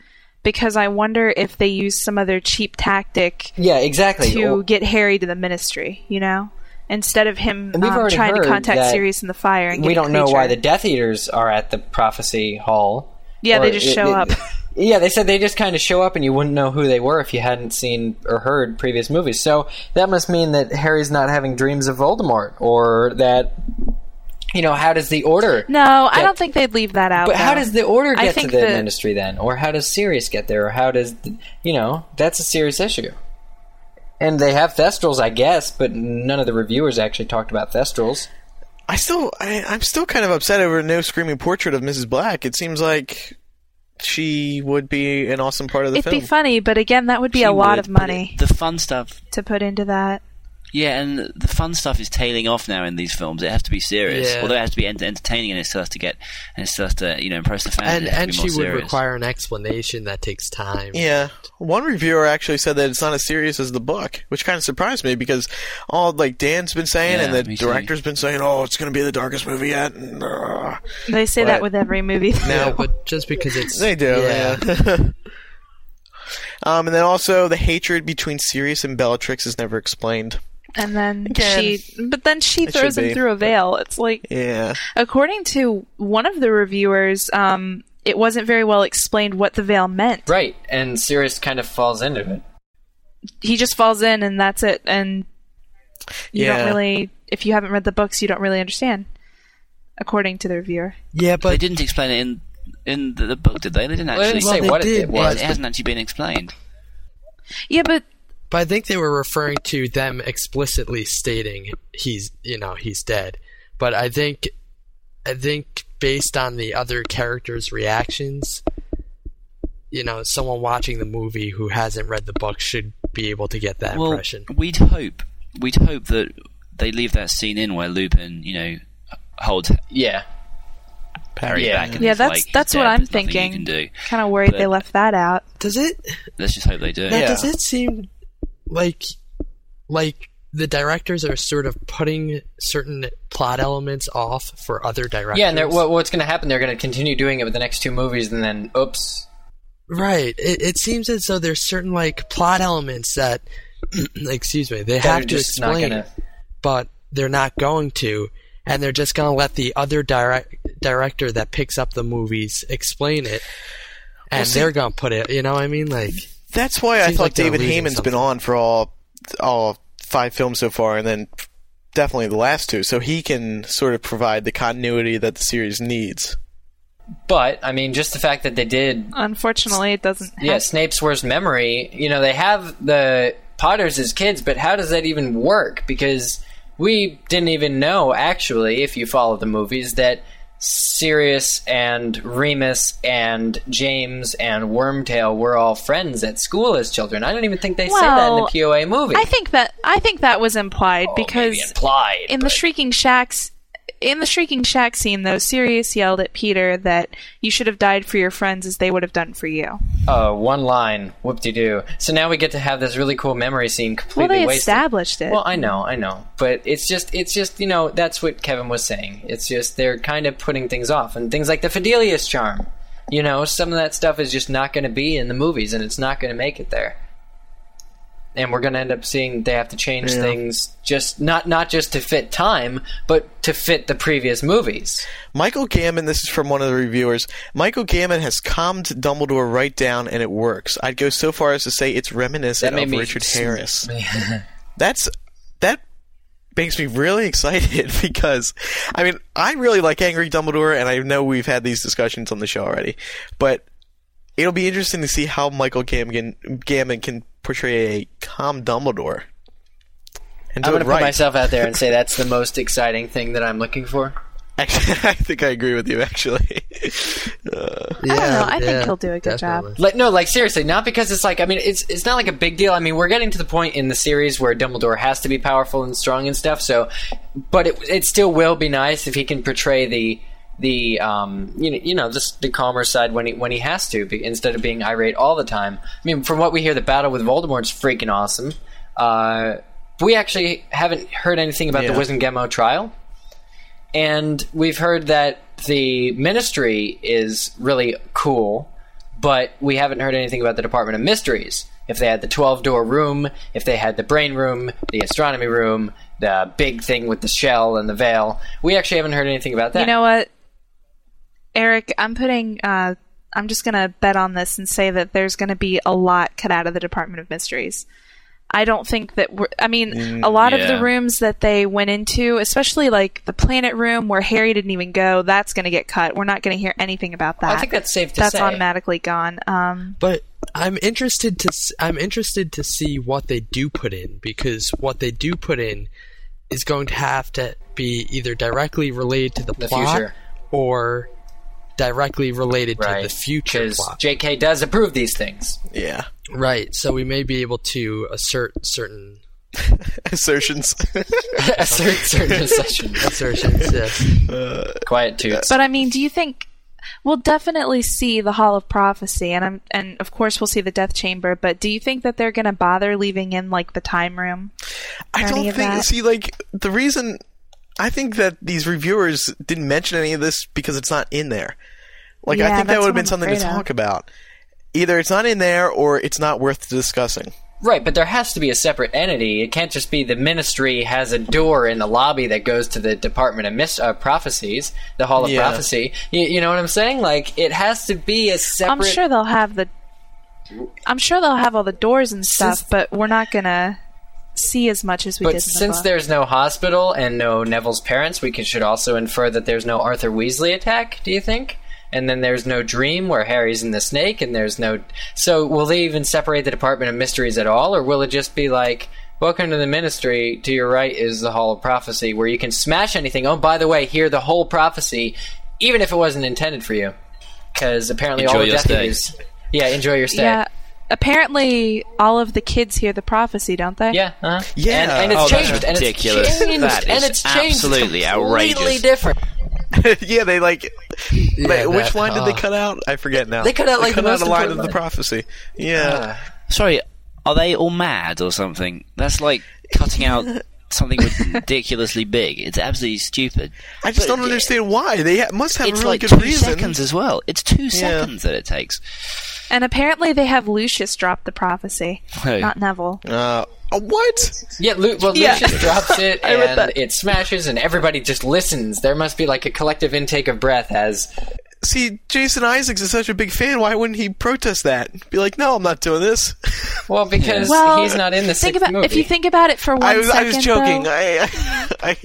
[SPEAKER 4] because I wonder if they use some other cheap tactic
[SPEAKER 5] Yeah, exactly.
[SPEAKER 4] to
[SPEAKER 5] Or-
[SPEAKER 4] get Harry to the Ministry. You know. Instead of him um, trying to contact Sirius in the fire, and
[SPEAKER 5] we
[SPEAKER 4] get
[SPEAKER 5] don't know why the. Death Eaters are at the prophecy hall.
[SPEAKER 4] Yeah, they just
[SPEAKER 5] it-
[SPEAKER 4] show
[SPEAKER 5] it-
[SPEAKER 4] up. (laughs)
[SPEAKER 5] Yeah, they said they just kind of show up and you wouldn't know who they were if you hadn't seen or heard previous movies. So that must mean that Harry's not having dreams of Voldemort, or that you know, how does the Order?
[SPEAKER 4] No, I don't think they'd leave that out.
[SPEAKER 5] But how does the Order get to
[SPEAKER 4] think
[SPEAKER 5] the
[SPEAKER 4] that-
[SPEAKER 5] Ministry then, or how does Sirius get there, or how does the, you know? That's a serious issue. And they have Thestrals, I guess, but none of the reviewers actually talked about Thestrals.
[SPEAKER 2] I still, I, I'm still kind of upset over no screaming portrait of Mrs. Black. It seems like she would be an awesome part of the film.
[SPEAKER 4] It'd be funny, but again, that would be
[SPEAKER 3] She
[SPEAKER 4] a lot
[SPEAKER 3] would,
[SPEAKER 4] of money
[SPEAKER 3] the fun stuff,
[SPEAKER 4] to put into that.
[SPEAKER 3] Yeah, and the fun stuff is tailing off now in these films. It has to be serious,
[SPEAKER 6] Yeah.
[SPEAKER 3] although it has to be ent- entertaining, and it still has to get, and it still has to, you know, impress the fans.
[SPEAKER 6] and
[SPEAKER 3] it has
[SPEAKER 6] and she would
[SPEAKER 3] serious.
[SPEAKER 6] require an explanation that takes time.
[SPEAKER 2] Yeah, one reviewer actually said that it's not as serious as the book, which kind of surprised me because all like Dan's been saying and the
[SPEAKER 3] me too.
[SPEAKER 2] director's been saying, "Oh, it's going to be the darkest movie yet." And, uh,
[SPEAKER 4] They say
[SPEAKER 2] But-
[SPEAKER 4] that with every movie.
[SPEAKER 6] Yeah, but just because it's
[SPEAKER 2] they do,
[SPEAKER 6] yeah.
[SPEAKER 2] yeah. (laughs) um, and then also the hatred between Sirius and Bellatrix is never explained.
[SPEAKER 4] And then
[SPEAKER 2] Again,
[SPEAKER 4] she, but then she
[SPEAKER 2] it
[SPEAKER 4] throws him
[SPEAKER 2] be.
[SPEAKER 4] through a veil. It's like,
[SPEAKER 2] Yeah,
[SPEAKER 4] according to one of the reviewers, um, it wasn't very well explained what the veil meant.
[SPEAKER 5] Right, and Sirius kind of falls into it.
[SPEAKER 4] He just falls in, and that's it. And you
[SPEAKER 2] Yeah.
[SPEAKER 4] don't really, if you haven't read the books, you don't really understand. According to the reviewer,
[SPEAKER 6] Yeah, but They
[SPEAKER 3] didn't explain it in in the, the book, did they? They didn't
[SPEAKER 5] Well,
[SPEAKER 3] actually.
[SPEAKER 5] they say
[SPEAKER 6] Well,
[SPEAKER 5] what
[SPEAKER 6] they
[SPEAKER 5] it,
[SPEAKER 6] did,
[SPEAKER 5] it
[SPEAKER 3] it,
[SPEAKER 5] was.
[SPEAKER 3] it hasn't actually been explained.
[SPEAKER 4] yeah, but
[SPEAKER 6] but I think they were referring to them explicitly stating he's you know he's dead. But I think I think based on the other characters' reactions, you know, someone watching the movie who hasn't read the book should be able to get that
[SPEAKER 3] well,
[SPEAKER 6] impression.
[SPEAKER 3] we'd hope we'd hope that they leave that scene in where Lupin, you know, holds
[SPEAKER 5] Yeah,
[SPEAKER 3] Harry
[SPEAKER 5] Yeah.
[SPEAKER 3] back. And
[SPEAKER 4] yeah, that's
[SPEAKER 3] like,
[SPEAKER 4] that's what
[SPEAKER 3] dead,
[SPEAKER 4] I'm
[SPEAKER 3] there's nothing You
[SPEAKER 4] thinking. Kind of worried
[SPEAKER 3] But-
[SPEAKER 4] they left that out.
[SPEAKER 6] Does it?
[SPEAKER 3] Let's just hope they do.
[SPEAKER 6] Now,
[SPEAKER 2] Yeah.
[SPEAKER 6] does it seem like like the directors are sort of putting certain plot elements off for other directors?
[SPEAKER 5] yeah, and they're, what, what's going to happen? They're going to continue doing it with the next two movies, and then oops.
[SPEAKER 6] Right. It, it seems as though there's certain like plot elements that, (clears throat) excuse me, they
[SPEAKER 5] that
[SPEAKER 6] have to explain,
[SPEAKER 5] gonna-
[SPEAKER 6] but they're not going to, and they're just going to let the other direct director that picks up the movies explain it, and
[SPEAKER 2] see-
[SPEAKER 6] they're going to put it. You know what I mean? Like,
[SPEAKER 2] that's why I thought
[SPEAKER 6] like
[SPEAKER 2] David
[SPEAKER 6] losing
[SPEAKER 2] Heyman's
[SPEAKER 6] something.
[SPEAKER 2] been on for all all five films so far, and then definitely the last two, so he can sort of provide the continuity that the series needs.
[SPEAKER 5] But I mean, just the fact that they did
[SPEAKER 4] Unfortunately, it doesn't.
[SPEAKER 5] yeah,
[SPEAKER 4] have-
[SPEAKER 5] Snape's worst memory. You know, they have the Potters as kids, but how does that even work? Because we didn't even know, actually, if you follow the movies, that Sirius and Remus and James and Wormtail were all friends at school as children. I don't even think they say that in the
[SPEAKER 4] Well,
[SPEAKER 5] POA movie.
[SPEAKER 4] I think that I think that was implied
[SPEAKER 5] Oh,
[SPEAKER 4] because
[SPEAKER 5] implied,
[SPEAKER 4] in the Shrieking Shacks, in the Shrieking Shack scene, though, Sirius yelled at Peter that you should have died for your friends as they would have done for you.
[SPEAKER 5] uh, one line, whoop-de-doo. So now we get to have this really cool memory scene completely Well,
[SPEAKER 4] they
[SPEAKER 5] wasted.
[SPEAKER 4] established it.
[SPEAKER 5] Well, I know, I know, but it's just, it's just, you know, that's what Kevin was saying. It's just they're kind of putting things off, and things like the Fidelius charm. You know, some of that stuff is just not going to be in the movies, and it's not going to make it there. And we're going to end up seeing they have to change
[SPEAKER 2] Yeah.
[SPEAKER 5] things just not not just to fit time, but to fit the previous movies.
[SPEAKER 2] Michael Gambon this is from one of the reviewers. Michael Gambon has calmed Dumbledore right down, and it works. I'd go so far as to say it's reminiscent of Richard Harris. (laughs) That's that makes me really (laughs) excited (laughs) because, I mean, I really like Angry Dumbledore, and I know we've had these discussions on the show already, but it'll be interesting to see how Michael Gambon, Gambon can portray a calm Dumbledore. And
[SPEAKER 5] I'm going
[SPEAKER 2] it
[SPEAKER 5] to
[SPEAKER 2] right.
[SPEAKER 5] put myself out there and say (laughs) that's the most exciting thing that I'm looking for.
[SPEAKER 2] Actually, (laughs) I think I agree with you. Actually, (laughs) uh,
[SPEAKER 6] Yeah,
[SPEAKER 4] know, I think he'll do a good job.
[SPEAKER 5] Like no, like seriously, not because it's like I mean it's it's not like a big deal. I mean we're getting to the point in the series where Dumbledore has to be powerful and strong and stuff. So, but it it still will be nice if he can portray the the um you know you know just the calmer side when he when he has to be, instead of being irate all the time. I mean from what we hear, the battle with Voldemort's freaking awesome. Uh, we actually haven't heard anything about
[SPEAKER 2] Yeah.
[SPEAKER 5] the Wizengamot trial and we've heard that the ministry is really cool, but we haven't heard anything about the Department of Mysteries. If they had the 12 door room, if they had the brain room, the astronomy room, the big thing with the shell and the veil, we actually haven't heard anything about that.
[SPEAKER 4] You know what, Eric? I'm putting. Uh, I'm just gonna bet on this and say that there's gonna be a lot cut out of the Department of Mysteries. I don't think that we're. I mean, a lot of the rooms that they went into, especially like the planet room where Harry didn't even go, that's going to get cut. We're not going to hear anything about that.
[SPEAKER 5] I think that's safe to
[SPEAKER 4] that's
[SPEAKER 5] say.
[SPEAKER 4] That's automatically gone. Um,
[SPEAKER 6] But I'm interested to s- I'm interested to see what they do put in because what they do put in is going to have to be either directly related to the,
[SPEAKER 5] The
[SPEAKER 6] plot
[SPEAKER 5] future.
[SPEAKER 6] or directly related
[SPEAKER 5] right.
[SPEAKER 6] to the future
[SPEAKER 5] Because
[SPEAKER 6] plot.
[SPEAKER 5] JK does approve these things.
[SPEAKER 2] yeah,
[SPEAKER 6] right. So we may be able to assert certain (laughs)
[SPEAKER 2] assertions. (laughs)
[SPEAKER 5] Assert certain (laughs) assertions.
[SPEAKER 6] assertions. yeah.
[SPEAKER 5] Uh, Quiet toots.
[SPEAKER 4] But I mean, do you think we'll definitely see the Hall of Prophecy, and I'm and of course we'll see the Death Chamber. But do you think that they're going to bother leaving in like the time room?
[SPEAKER 2] I don't think.
[SPEAKER 4] that?
[SPEAKER 2] See, like the reason I think that these reviewers didn't mention any of this because it's not in there. Like I think that would have been
[SPEAKER 4] I'm
[SPEAKER 2] something to
[SPEAKER 4] afraid of.
[SPEAKER 2] talk about. Either it's not in there or it's not worth discussing.
[SPEAKER 5] Right, but there has to be a separate entity. It can't just be the ministry has a door in the lobby that goes to the Department of Mis- uh, Prophecies, the Hall of
[SPEAKER 2] Yeah.
[SPEAKER 5] Prophecy. You, you know what I'm saying? Like, it has to be a separate.
[SPEAKER 4] I'm sure they'll have the. I'm sure they'll have all the doors and stuff,
[SPEAKER 5] Since-
[SPEAKER 4] but we're not gonna see as much as we
[SPEAKER 5] But
[SPEAKER 4] did. In the
[SPEAKER 5] since
[SPEAKER 4] book.
[SPEAKER 5] there's no hospital and no Neville's parents, we can, should also infer that there's no Arthur Weasley attack. Do you think? And then there's no dream where Harry's in the snake, and there's no. So will they even separate the Department of Mysteries at all, or will it just be like, "Welcome to the Ministry. To your right is the Hall of Prophecy, where you can smash anything." Oh, by the way, hear the whole prophecy, even if it wasn't intended for you, because apparently all the
[SPEAKER 8] your
[SPEAKER 5] Death
[SPEAKER 8] stay.
[SPEAKER 5] Yeah, enjoy your stay.
[SPEAKER 4] yeah. Apparently, all of the kids hear the prophecy, don't they?
[SPEAKER 5] Yeah, uh-huh.
[SPEAKER 2] Yeah.
[SPEAKER 5] and, and it's
[SPEAKER 8] Oh, that's
[SPEAKER 5] changed, and it's
[SPEAKER 8] ridiculous.
[SPEAKER 5] changed,
[SPEAKER 8] That
[SPEAKER 5] and it's changed
[SPEAKER 8] absolutely
[SPEAKER 5] completely
[SPEAKER 8] outrageous.
[SPEAKER 5] different. (laughs)
[SPEAKER 2] yeah, they like.
[SPEAKER 6] Yeah,
[SPEAKER 2] which
[SPEAKER 6] that-
[SPEAKER 2] line did they cut out? I forget now.
[SPEAKER 5] They cut out, like,
[SPEAKER 2] cut
[SPEAKER 5] the
[SPEAKER 2] out
[SPEAKER 5] most
[SPEAKER 2] a line of the
[SPEAKER 5] line.
[SPEAKER 2] prophecy. Yeah.
[SPEAKER 8] Sorry, are they all mad or something? That's like cutting out (laughs) something ridiculously (laughs) big. It's absolutely stupid.
[SPEAKER 2] I just
[SPEAKER 8] But
[SPEAKER 2] don't understand why. They ha- must have
[SPEAKER 8] It's
[SPEAKER 2] a really
[SPEAKER 8] like
[SPEAKER 2] good
[SPEAKER 8] two
[SPEAKER 2] reason.
[SPEAKER 8] seconds as well. It's two seconds that it takes.
[SPEAKER 4] And apparently, they have Lucius drop the prophecy,
[SPEAKER 8] Who?
[SPEAKER 4] not Neville.
[SPEAKER 2] Uh, uh, what?
[SPEAKER 5] Yeah, Lu- well,
[SPEAKER 4] Yeah.
[SPEAKER 5] Lucius drops it, (laughs) and it smashes, and everybody just listens. There must be like a collective intake of breath as
[SPEAKER 2] See, Jason Isaacs is such a big fan. Why wouldn't he protest that? Be like, no, I'm not doing this. (laughs)
[SPEAKER 5] well because
[SPEAKER 4] Well,
[SPEAKER 5] he's not in the
[SPEAKER 4] think
[SPEAKER 5] sixth
[SPEAKER 4] about
[SPEAKER 5] movie.
[SPEAKER 4] if you think about it for one
[SPEAKER 2] I was, I was joking.
[SPEAKER 4] though,
[SPEAKER 2] I, (laughs) I,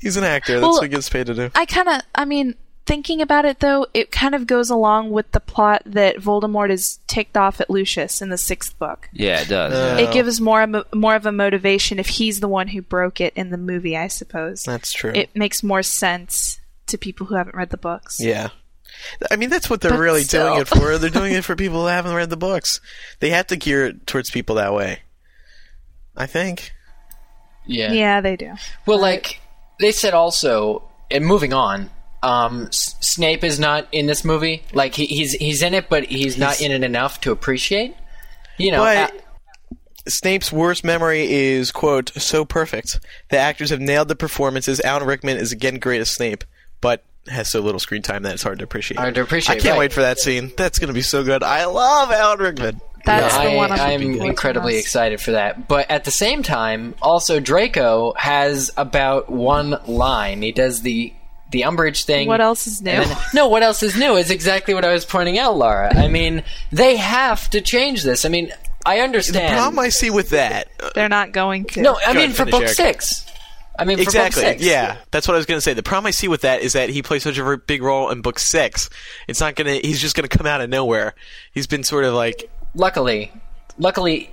[SPEAKER 2] he's an actor. That's
[SPEAKER 4] Well,
[SPEAKER 2] what he gets paid to do.
[SPEAKER 4] I kind of, I mean, thinking about it though, it kind of goes along with the plot that Voldemort is ticked off at Lucius in the sixth book.
[SPEAKER 8] Yeah, it does.
[SPEAKER 2] Uh.
[SPEAKER 4] It gives more more of a motivation if he's the one who broke it in the movie, I suppose.
[SPEAKER 2] That's true.
[SPEAKER 4] It makes more sense to people who haven't read the books.
[SPEAKER 2] yeah. I mean, that's what they're
[SPEAKER 4] But
[SPEAKER 2] really
[SPEAKER 4] still.
[SPEAKER 2] doing it for. They're doing it for (laughs) people who haven't read the books. They have to gear it towards people that way. I think.
[SPEAKER 5] yeah.
[SPEAKER 4] Yeah, they do.
[SPEAKER 5] Well, like they said also, and moving on. Um, S- Snape is not in this movie. Like he, he's he's in it, but he's, not in it enough to appreciate. You know,
[SPEAKER 2] But
[SPEAKER 5] uh,
[SPEAKER 2] Snape's worst memory is, quote, so perfect. The actors have nailed the performances. Alan Rickman is again great as Snape, but has so little screen time that it's hard to appreciate.
[SPEAKER 5] Hard to appreciate,
[SPEAKER 2] I can't
[SPEAKER 5] right.
[SPEAKER 2] wait for that scene. That's going to be so good. I love Alan Rickman.
[SPEAKER 4] That's
[SPEAKER 5] No,
[SPEAKER 4] the
[SPEAKER 5] I,
[SPEAKER 4] one I'm,
[SPEAKER 5] I'm incredibly
[SPEAKER 4] most.
[SPEAKER 5] excited for that. But at the same time, also Draco has about one line. He does the the Umbridge thing.
[SPEAKER 4] What else is new?
[SPEAKER 5] Then- no, what else is new is exactly what I was pointing out, Laura. I mean, they have to change this. I mean, I
[SPEAKER 2] The
[SPEAKER 5] understand.
[SPEAKER 2] problem I see with that,
[SPEAKER 4] They're not going to.
[SPEAKER 5] no, I
[SPEAKER 2] Go
[SPEAKER 5] mean
[SPEAKER 2] ahead,
[SPEAKER 5] for book
[SPEAKER 2] Eric.
[SPEAKER 5] six. I mean,
[SPEAKER 2] exactly.
[SPEAKER 5] book six.
[SPEAKER 2] Yeah, that's what I was going to say. The problem I see with that is that he plays such a big role in book six. It's not going to. He's just going to come out of nowhere. He's been sort of like
[SPEAKER 5] luckily, luckily,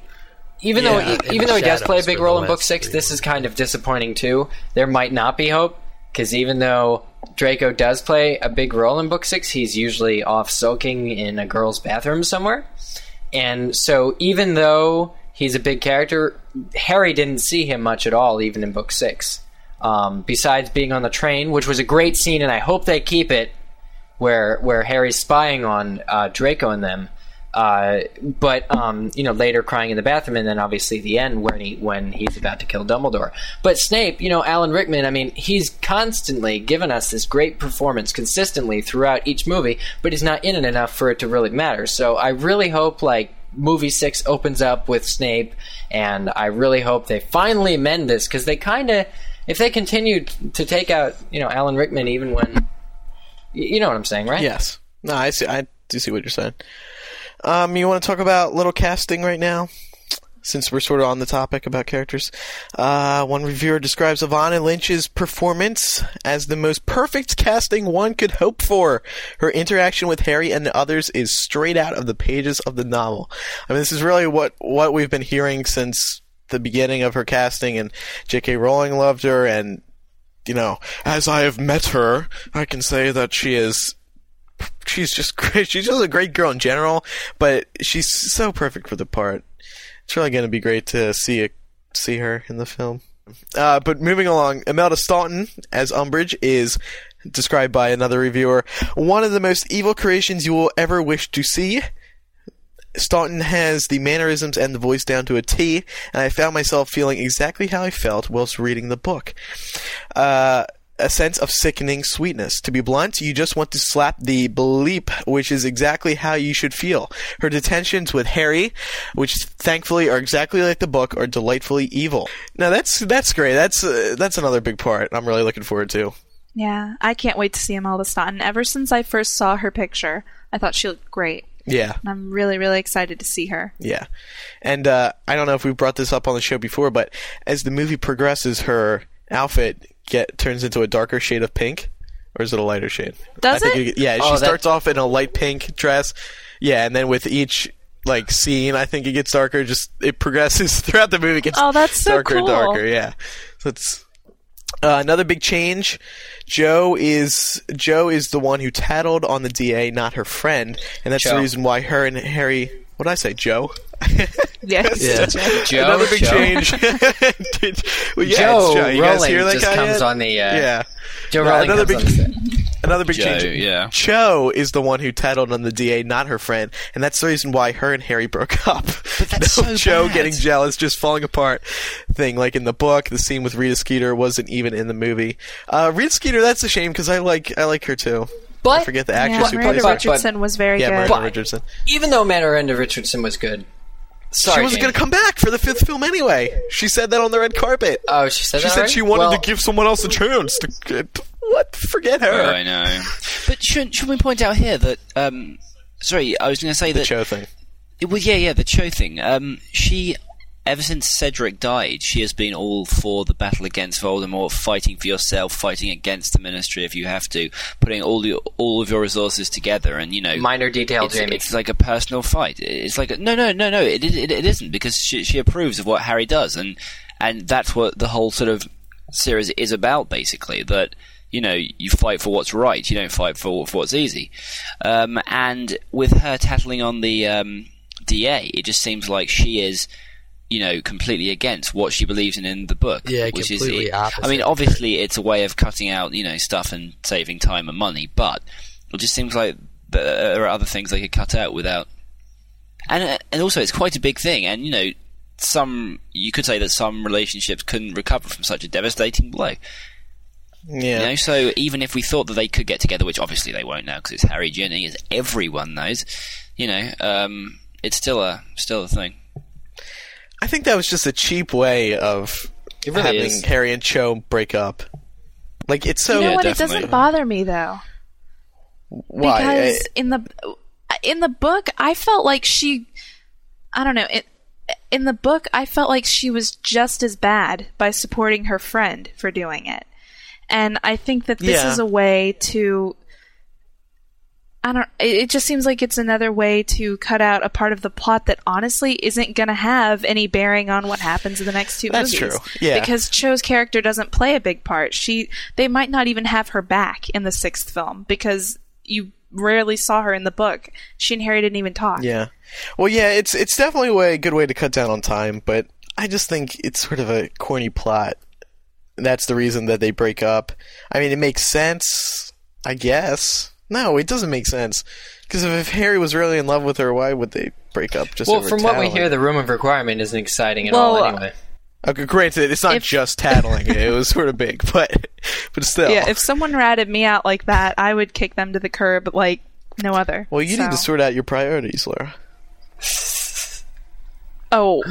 [SPEAKER 5] even
[SPEAKER 6] Yeah,
[SPEAKER 5] though even
[SPEAKER 6] the
[SPEAKER 5] though he does play a big role in book six,
[SPEAKER 6] three
[SPEAKER 5] this is kind of disappointing too. There might not be hope because even though Draco does play a big role in book six, he's usually off soaking in a girl's bathroom somewhere, and so even though he's a big character, Harry didn't see him much at all, even in book six. Um, besides being on the train, which was a great scene, and I hope they keep it where where Harry's spying on uh, Draco and them. Uh, but um, you know, later crying in the bathroom, and then obviously the end when he when he's about to kill Dumbledore. But Snape, you know, Alan Rickman. I mean, he's constantly given us this great performance consistently throughout each movie, but he's not in it enough for it to really matter. So I really hope like movie six opens up with Snape, and I really hope they finally mend this because they kind of, if they continue t- to take out you know Alan Rickman even when, you know what I'm saying, right?
[SPEAKER 2] yes. No, I see. I do see what you're saying. Um, you want to talk about little casting right now? Since we're sort of on the topic about characters, uh, one reviewer describes Evanna Lynch's performance as the most perfect casting one could hope for. Her interaction with Harry and the others is straight out of the pages of the novel. I mean, this is really what what we've been hearing since the beginning of her casting, and J.K. Rowling loved her, and you know, as I have met her, I can say that she is she's just (laughs) great. She's just a great girl in general, but she's so perfect for the part. It's really going to be great to see see her in the film. Uh, but moving along, Imelda Staunton as Umbridge is described by another reviewer one of the most evil creations you will ever wish to see. Staunton has the mannerisms and the voice down to a T, and I found myself feeling exactly how I felt whilst reading the book. Uh, a sense of sickening sweetness. To be blunt, you just want to slap the bleep, which is exactly how you should feel. Her detentions with Harry, which thankfully are exactly like the book, are delightfully evil. Now that's that's great. That's uh, that's another big part. I'm really looking forward to.
[SPEAKER 4] Yeah, I can't wait to see Imelda Staunton. Ever since I first saw her picture, I thought she looked great.
[SPEAKER 2] Yeah.
[SPEAKER 4] And I'm really, really excited to see her.
[SPEAKER 2] Yeah, and uh, I don't know if we brought this up on the show before, but as the movie progresses, her outfit get turns into a darker shade of pink, or is it a lighter shade?
[SPEAKER 4] Does
[SPEAKER 2] I think
[SPEAKER 4] it?
[SPEAKER 2] yeah, she
[SPEAKER 5] Oh, that-
[SPEAKER 2] starts off in a light pink dress. Yeah, and then with each like scene, I think it gets darker. Just it progresses (laughs) throughout the movie. It gets
[SPEAKER 4] Oh, that's so
[SPEAKER 2] darker and
[SPEAKER 4] cool.
[SPEAKER 2] darker. Yeah, so it's. Uh, another big change. Joe is Joe is the one who tattled on the DA, not her friend, and that's the reason why her and Harry. What did I say, Joe? (laughs)
[SPEAKER 4] Yes.
[SPEAKER 6] Yeah.
[SPEAKER 5] Joe,
[SPEAKER 2] Another big
[SPEAKER 5] Joe.
[SPEAKER 2] change. Did- (laughs) well, yeah,
[SPEAKER 5] Joe
[SPEAKER 2] Joe. You guys
[SPEAKER 5] Rowling
[SPEAKER 2] hear that
[SPEAKER 5] just
[SPEAKER 2] guy
[SPEAKER 5] comes
[SPEAKER 2] yet?
[SPEAKER 5] on the, uh,
[SPEAKER 2] yeah.
[SPEAKER 5] Joe
[SPEAKER 2] No,
[SPEAKER 5] Rowling
[SPEAKER 2] another
[SPEAKER 5] comes
[SPEAKER 2] big-
[SPEAKER 5] on the set.
[SPEAKER 2] Another big
[SPEAKER 3] Joe,
[SPEAKER 2] change.
[SPEAKER 3] yeah.
[SPEAKER 2] Cho is the one who tattled on the DA, not her friend, and that's the reason why her and Harry broke up. But
[SPEAKER 3] that's (laughs)
[SPEAKER 2] no
[SPEAKER 3] so
[SPEAKER 2] Joe
[SPEAKER 3] bad.
[SPEAKER 2] getting jealous, just falling apart thing. Like in the book, the scene with Rita Skeeter wasn't even in the movie. Uh, Rita Skeeter, that's a shame because I like I like her too.
[SPEAKER 5] But
[SPEAKER 2] I forget the
[SPEAKER 4] Yeah,
[SPEAKER 2] actress who
[SPEAKER 4] Miranda
[SPEAKER 2] plays her.
[SPEAKER 4] Richardson was very
[SPEAKER 2] Yeah,
[SPEAKER 4] good.
[SPEAKER 2] Miranda
[SPEAKER 5] But-
[SPEAKER 2] Richardson.
[SPEAKER 5] even though Miranda Richardson was good, sorry,
[SPEAKER 2] she wasn't going to come back for the fifth film anyway. She said that on the red carpet.
[SPEAKER 5] Oh, she said
[SPEAKER 2] she
[SPEAKER 5] that She
[SPEAKER 2] said
[SPEAKER 5] already?
[SPEAKER 2] she wanted
[SPEAKER 5] Well,
[SPEAKER 2] to give someone else a chance to. Get, what? Forget her.
[SPEAKER 3] Oh, I know. But shouldn't, should we point out here that, um, sorry, I was going to say that
[SPEAKER 2] the
[SPEAKER 3] that.
[SPEAKER 2] Cho thing.
[SPEAKER 3] It was yeah, yeah, the Cho thing. Um, she, ever since Cedric died, she has been all for the battle against Voldemort, fighting for yourself, fighting against the Ministry if you have to, putting all your all of your resources together, and you know,
[SPEAKER 5] minor detail,
[SPEAKER 3] it's,
[SPEAKER 5] Jamie.
[SPEAKER 3] it's like a personal fight. It's like a, no, no, no, no. It, it, it isn't because she, she approves of what Harry does, and and that's what the whole sort of series is about, basically. That you know, you fight for what's right. You don't fight for, for what's easy. Um, and with her tattling on the um, DA, it just seems like she is. You know, completely against what she believes in in the book.
[SPEAKER 6] Yeah,
[SPEAKER 3] which
[SPEAKER 6] completely
[SPEAKER 3] is,
[SPEAKER 6] opposite.
[SPEAKER 3] I mean, obviously, it's a way of cutting out, you know, stuff and saving time and money. But it just seems like there are other things they could cut out without. And uh, and also, it's quite a big thing. And you know, some you could say that some relationships couldn't recover from such a devastating blow.
[SPEAKER 2] Yeah.
[SPEAKER 8] You know, so even if we thought that they could get together, which obviously they won't now because it's Harry Ginny, as everyone knows, you know, um, it's still a still a thing.
[SPEAKER 2] I think that was just a cheap way of
[SPEAKER 5] really
[SPEAKER 2] having
[SPEAKER 5] is.
[SPEAKER 2] Harry and Cho break up. Like it's so
[SPEAKER 4] you know
[SPEAKER 8] Yeah,
[SPEAKER 4] what? It doesn't bother me though.
[SPEAKER 2] why
[SPEAKER 4] because
[SPEAKER 2] I-
[SPEAKER 4] in the in the book I felt like she I don't know it in the book I felt like she was just as bad by supporting her friend for doing it and I think that this
[SPEAKER 2] Yeah.
[SPEAKER 4] is a way to I don't it just seems like it's another way to cut out a part of the plot that honestly isn't going to have any bearing on what happens in the next two
[SPEAKER 2] That's
[SPEAKER 4] movies
[SPEAKER 2] true. Yeah.
[SPEAKER 4] because Cho's character doesn't play a big part she they might not even have her back in the sixth film because you rarely saw her in the book. She and Harry didn't even talk.
[SPEAKER 2] Yeah. Well, yeah, it's it's definitely a way, good way to cut down on time, but I just think it's sort of a corny plot. That's the reason that they break up. I mean, it makes sense, I guess. No, it doesn't make sense. Because if, if Harry was really in love with her, why would they break up just
[SPEAKER 5] Well,
[SPEAKER 2] over
[SPEAKER 5] from what we hear, the room of requirement isn't exciting at
[SPEAKER 4] Well,
[SPEAKER 5] all.
[SPEAKER 4] uh,
[SPEAKER 5] Anyway,
[SPEAKER 2] Okay, granted, it's not
[SPEAKER 4] If-
[SPEAKER 2] just tattling. it was sort of big, (laughs) but but still.
[SPEAKER 4] Yeah, if someone ratted me out like that, I would kick them to the curb like no other.
[SPEAKER 2] well, you need to sort out your priorities, Laura.
[SPEAKER 4] Oh,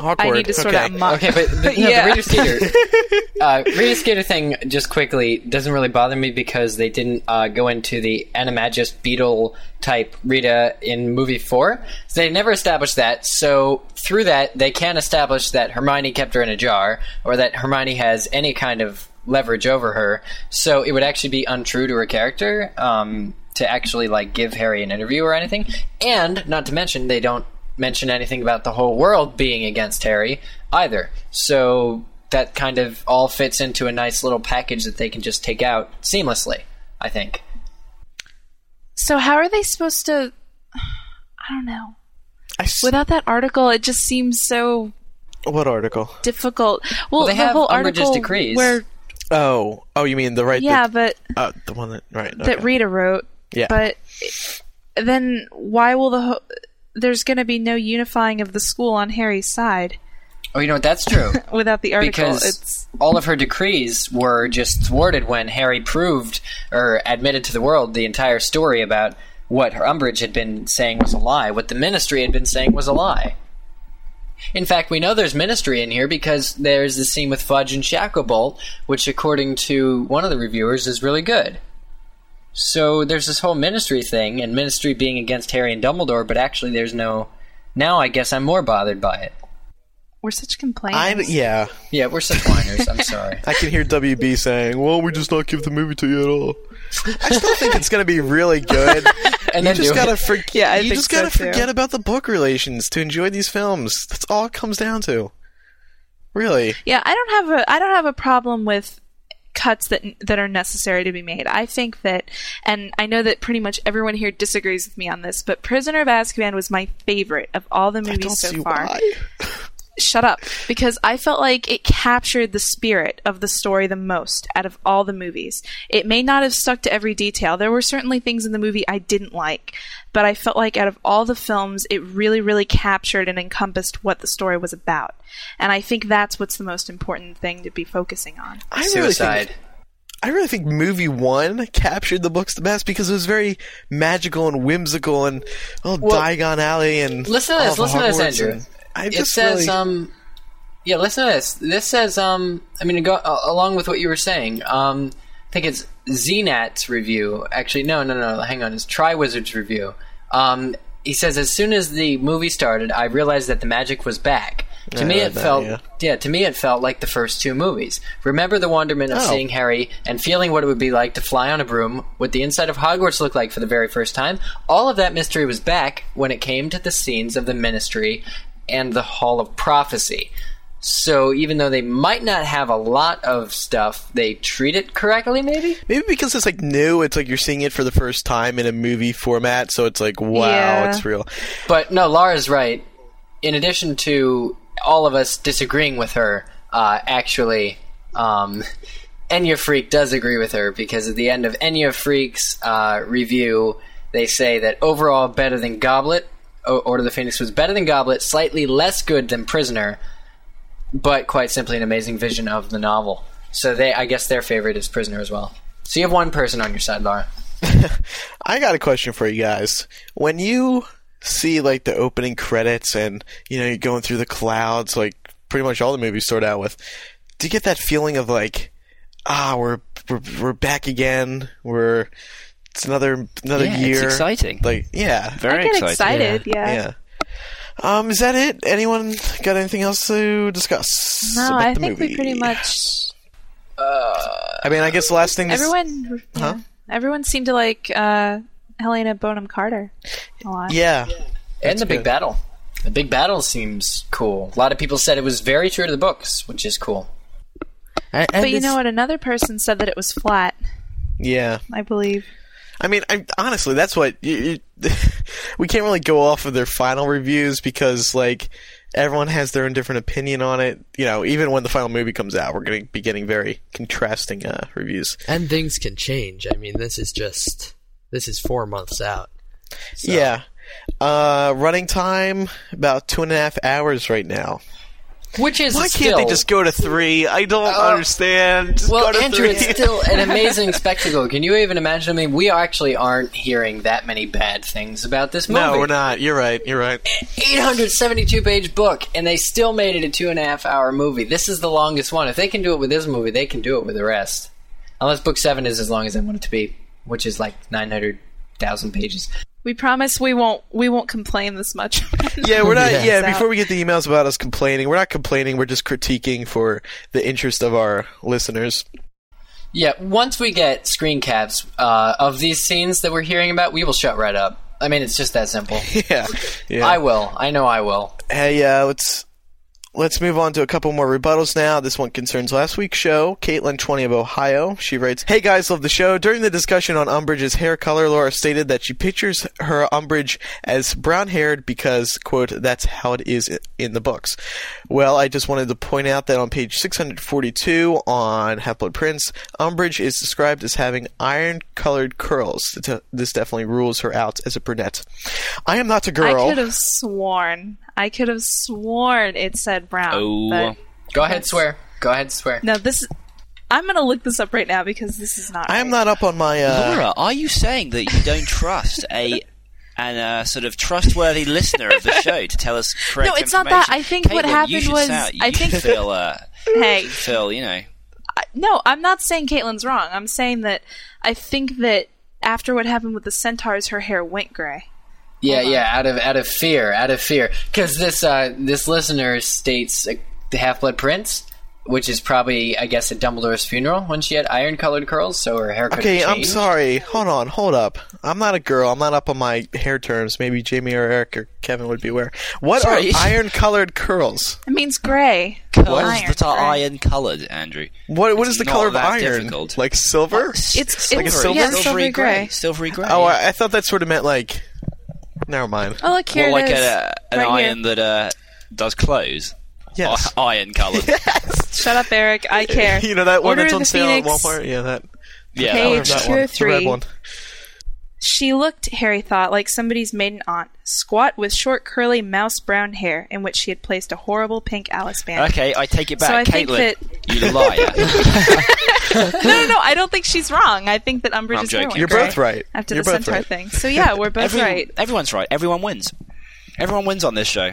[SPEAKER 2] Awkward.
[SPEAKER 4] I need to sort
[SPEAKER 2] okay.
[SPEAKER 4] out my.
[SPEAKER 5] okay, but the, no,
[SPEAKER 4] Yeah.
[SPEAKER 5] the Rita Skeeter, uh, Rita Skeeter thing, just quickly, doesn't really bother me because they didn't uh, go into the animagus beetle type Rita in movie four. So they never established that. So through that, they can't establish that Hermione kept her in a jar or that Hermione has any kind of leverage over her. So it would actually be untrue to her character. Um, to actually like give Harry an interview or anything, and not to mention they don't mention anything about the whole world being against Harry either. So that kind of all fits into a nice little package that they can just take out seamlessly, I think.
[SPEAKER 4] So how are they supposed to? I don't know.
[SPEAKER 2] I s-
[SPEAKER 4] Without that article, it just seems so
[SPEAKER 2] what article?
[SPEAKER 4] difficult. Well,
[SPEAKER 5] they
[SPEAKER 4] the
[SPEAKER 5] have
[SPEAKER 4] whole
[SPEAKER 5] Umbridge's
[SPEAKER 4] article
[SPEAKER 5] decrees.
[SPEAKER 4] where
[SPEAKER 2] Oh, oh, you mean the right?
[SPEAKER 4] yeah,
[SPEAKER 2] the,
[SPEAKER 4] but
[SPEAKER 2] uh, the one that right.
[SPEAKER 4] that. Rita wrote.
[SPEAKER 2] Yeah.
[SPEAKER 4] But then why will the ho- there's going to be no unifying of the school on Harry's side
[SPEAKER 5] Oh, you know what? That's true. (laughs)
[SPEAKER 4] without the article?
[SPEAKER 5] because
[SPEAKER 4] it's
[SPEAKER 5] all of her decrees were just thwarted when Harry proved or admitted to the world the entire story about what her Umbridge had been saying was a lie, what the Ministry had been saying was a lie. In fact, we know there's Ministry in here because there's the scene with Fudge and Shacklebolt, which, according to one of the reviewers, is really good. So there's this whole Ministry thing, and Ministry being against Harry and Dumbledore, but actually there's no. Now I guess I'm more bothered by it.
[SPEAKER 4] we're such complainers.
[SPEAKER 2] I'm, yeah.
[SPEAKER 5] Yeah, we're such whiners. I'm (laughs) sorry.
[SPEAKER 2] I can hear WB saying, "Well, we just not give the movie to you at all." I still think it's going to be really good. (laughs)
[SPEAKER 5] And
[SPEAKER 2] you
[SPEAKER 5] then
[SPEAKER 2] just gotta
[SPEAKER 5] it.
[SPEAKER 2] for- (laughs)
[SPEAKER 4] Yeah, I
[SPEAKER 2] you just
[SPEAKER 4] so,
[SPEAKER 2] gotta
[SPEAKER 4] too.
[SPEAKER 2] forget about the book relations to enjoy these films. That's all it comes down to. Really,
[SPEAKER 4] Yeah, I don't have a I don't have a problem with cuts that that are necessary to be made. I think that and I know that pretty much everyone here disagrees with me on this, but Prisoner of Azkaban was my favorite of all the
[SPEAKER 2] I
[SPEAKER 4] movies so far.
[SPEAKER 2] Why.
[SPEAKER 4] Shut up because I felt like it captured the spirit of the story the most out of all the movies. It may not have stuck to every detail. There were certainly things in the movie I didn't like, but I felt like out of all the films it really really captured and encompassed what the story was about. And I think that's what's the most important thing to be focusing on.
[SPEAKER 2] I really
[SPEAKER 5] Suicide.
[SPEAKER 2] think I really think movie one captured the books the best because it was very magical and whimsical and oh
[SPEAKER 5] Well,
[SPEAKER 2] Diagon Alley and
[SPEAKER 5] Listen to
[SPEAKER 2] all
[SPEAKER 5] this.
[SPEAKER 2] of
[SPEAKER 5] Listen to this, Andrew.
[SPEAKER 2] and- I
[SPEAKER 5] It says,
[SPEAKER 2] really,
[SPEAKER 5] um, yeah, listen to this. This says, um, I mean, go uh, along with what you were saying. Um, I think it's Znat's review. Actually, no, no, no. Hang on, it's Triwizard's review. Um, he says, as soon as the movie started, I realized that the magic was back. To
[SPEAKER 2] I
[SPEAKER 5] me, it
[SPEAKER 2] that,
[SPEAKER 5] felt
[SPEAKER 2] yeah.
[SPEAKER 5] yeah. To me, it felt like the first two movies. Remember the wonderment of
[SPEAKER 2] Oh.
[SPEAKER 5] seeing Harry and feeling what it would be like to fly on a broom, what the inside of Hogwarts looked like for the very first time. All of that mystery was back when it came to the scenes of the Ministry and the Hall of Prophecy. So even though they might not have a lot of stuff, they treat it correctly. Maybe.
[SPEAKER 2] maybe because it's like new, it's like you're seeing it for the first time in a movie format, so it's like wow,
[SPEAKER 4] Yeah.
[SPEAKER 2] it's real.
[SPEAKER 5] But no, Laura's right. In addition to all of us disagreeing with her, uh, actually, um, Enya Freak does agree with her because at the end of Enya Freak's uh, review, they say that overall better than Goblet. Order of the Phoenix was better than Goblet, slightly less good than Prisoner, but quite simply an amazing vision of the novel. So they, I guess, their favorite is Prisoner as well. So you have one person on your side, Laura. (laughs)
[SPEAKER 2] I got a question for you guys. When you see like the opening credits and you know you're going through the clouds, like pretty much all the movies start out with, do you get that feeling of like, ah, we're we're, we're back again. We're it's another another
[SPEAKER 3] Yeah,
[SPEAKER 2] year.
[SPEAKER 3] it's exciting.
[SPEAKER 2] Like yeah,
[SPEAKER 3] Very
[SPEAKER 4] I get
[SPEAKER 3] exciting.
[SPEAKER 4] excited. Yeah.
[SPEAKER 2] yeah. Um, is that it? Anyone got anything else to discuss?
[SPEAKER 4] No,
[SPEAKER 2] about
[SPEAKER 4] I
[SPEAKER 2] the
[SPEAKER 4] think
[SPEAKER 2] movie?
[SPEAKER 4] we pretty much Uh,
[SPEAKER 2] I mean, I guess the last thing. This,
[SPEAKER 4] everyone. Yeah,
[SPEAKER 2] Huh?
[SPEAKER 4] Everyone seemed to like uh, Helena Bonham Carter a lot.
[SPEAKER 2] Yeah.
[SPEAKER 5] and the big battle. The big battle seems cool. A lot of people said it was very true to the books, which is cool.
[SPEAKER 6] And, and
[SPEAKER 4] But you know what? Another person said that it was flat.
[SPEAKER 2] Yeah.
[SPEAKER 4] I believe.
[SPEAKER 2] I mean, I, honestly, that's what you, you, (laughs) we can't really go off of their final reviews because, like, everyone has their own different opinion on it. You know, even when the final movie comes out, we're going to be getting very contrasting uh, reviews.
[SPEAKER 6] and things can change. I mean, this is just this is four months out. So-
[SPEAKER 2] Yeah. Uh, running time about two and a half hours right now.
[SPEAKER 5] Which is
[SPEAKER 2] Why
[SPEAKER 5] still,
[SPEAKER 2] can't they just go to three? I don't uh, understand. Just
[SPEAKER 5] Well,
[SPEAKER 2] go to
[SPEAKER 5] Andrew,
[SPEAKER 2] three.
[SPEAKER 5] it's still an (laughs) amazing spectacle. Can you even imagine? I mean, we actually aren't hearing that many bad things about this movie.
[SPEAKER 2] no, we're not. You're right. You're right.
[SPEAKER 5] 872 page book, and they still made it a two and a half hour movie. This is the longest one. If they can do it with this movie, they can do it with the rest. Unless book seven is as long as I want it to be, which is like 900,000 pages.
[SPEAKER 4] We promise we won't. We won't complain this much. (laughs)
[SPEAKER 2] Yeah, we're not.
[SPEAKER 6] Yeah.
[SPEAKER 2] Yeah, before we get the emails about us complaining, we're not complaining. We're just critiquing for the interest of our listeners.
[SPEAKER 5] Yeah, once we get screen caps uh, of these scenes that we're hearing about, we will shut right up. I mean, it's just that simple. (laughs)
[SPEAKER 2] Yeah, yeah.
[SPEAKER 5] I will. I know I will.
[SPEAKER 2] Hey, uh, let's let's move on to a couple more rebuttals now. This one concerns last week's show. Caitlin Twenty of Ohio. She writes, "Hey guys, love the show. During the discussion on Umbridge's hair color, Laura stated that she pictures her Umbridge as brown-haired because, quote, that's how it is in the books. Well, I just wanted to point out that on page 642 on Half-Blood Prince, Umbridge is described as having iron-colored curls. This definitely rules her out as a brunette. I am not a girl.
[SPEAKER 4] I could have sworn. I could have sworn it said brown.
[SPEAKER 3] Oh.
[SPEAKER 4] but-
[SPEAKER 5] Go ahead, swear. Go ahead, swear.
[SPEAKER 4] no, this. I'm gonna look this up right now because this is not.
[SPEAKER 2] I am
[SPEAKER 4] right.
[SPEAKER 2] not up on my. Uh,
[SPEAKER 3] Laura, are you saying that you don't trust a an uh, sort of trustworthy listener of the show to tell us correct
[SPEAKER 4] No, it's not that. I think what
[SPEAKER 3] Caitlin, you
[SPEAKER 4] happened
[SPEAKER 3] should
[SPEAKER 4] was-
[SPEAKER 3] sound-
[SPEAKER 4] I think-
[SPEAKER 3] should feel uh, (laughs)
[SPEAKER 4] Hey,
[SPEAKER 3] feel you know.
[SPEAKER 4] I- no, I'm not saying Caitlin's wrong. I'm saying that I think that after what happened with the centaurs, her hair went gray.
[SPEAKER 5] Yeah, yeah, out of out of fear, out of fear, because this uh, this listener states uh, the Half Blood Prince, which is probably I guess at Dumbledore's funeral when she had iron colored curls, so her hair. could
[SPEAKER 2] Okay, I'm sorry. Hold on, hold up. I'm not a girl. I'm not up on my hair terms. Maybe Jamie or Eric or Kevin would be aware. What
[SPEAKER 3] Sorry.
[SPEAKER 2] are (laughs) iron-colored curls?
[SPEAKER 4] It means gray.
[SPEAKER 3] Curls
[SPEAKER 4] Iron,
[SPEAKER 3] that are
[SPEAKER 4] right.
[SPEAKER 3] iron coloured, Andrew.
[SPEAKER 2] What What is the
[SPEAKER 3] Not
[SPEAKER 2] color of
[SPEAKER 3] that
[SPEAKER 2] iron?
[SPEAKER 3] difficult.
[SPEAKER 2] Like silver?
[SPEAKER 4] It's
[SPEAKER 2] Like a silver?
[SPEAKER 4] yeah,
[SPEAKER 3] silvery
[SPEAKER 4] silvery gray.
[SPEAKER 3] silvery grey.
[SPEAKER 2] Oh, I, I thought that sort of meant like. Never mind.
[SPEAKER 4] Oh look here
[SPEAKER 3] More
[SPEAKER 4] it
[SPEAKER 3] like
[SPEAKER 4] is.
[SPEAKER 3] a, an
[SPEAKER 4] Right here.
[SPEAKER 3] iron that uh, does clothes.
[SPEAKER 2] Yes.
[SPEAKER 3] I- iron coloured. (laughs)
[SPEAKER 4] Shut up, Eric. I (laughs) care.
[SPEAKER 2] you know that one
[SPEAKER 4] Order
[SPEAKER 2] that's on sale at Walmart. Yeah, that.
[SPEAKER 3] Yeah,
[SPEAKER 4] Page
[SPEAKER 2] that
[SPEAKER 4] two
[SPEAKER 2] one.
[SPEAKER 4] or
[SPEAKER 2] The red
[SPEAKER 4] three.
[SPEAKER 2] one.
[SPEAKER 4] She looked, Harry thought, like somebody's maiden aunt, squat with short, curly, mouse brown hair, in which she had placed a horrible pink Alice band.
[SPEAKER 3] Okay, I take it back,
[SPEAKER 4] So I think
[SPEAKER 3] Caitlin.
[SPEAKER 4] that-
[SPEAKER 3] You liar. (laughs)
[SPEAKER 4] no, no, no. I don't think she's wrong. I think that Umbridge
[SPEAKER 3] I'm
[SPEAKER 4] hair
[SPEAKER 3] joking.
[SPEAKER 2] You're both right.
[SPEAKER 4] after
[SPEAKER 2] You're
[SPEAKER 4] the centaur
[SPEAKER 2] right.
[SPEAKER 4] thing. So yeah, we're both
[SPEAKER 3] Everyone-
[SPEAKER 4] right.
[SPEAKER 3] Everyone's right. Everyone wins. Everyone wins on this show.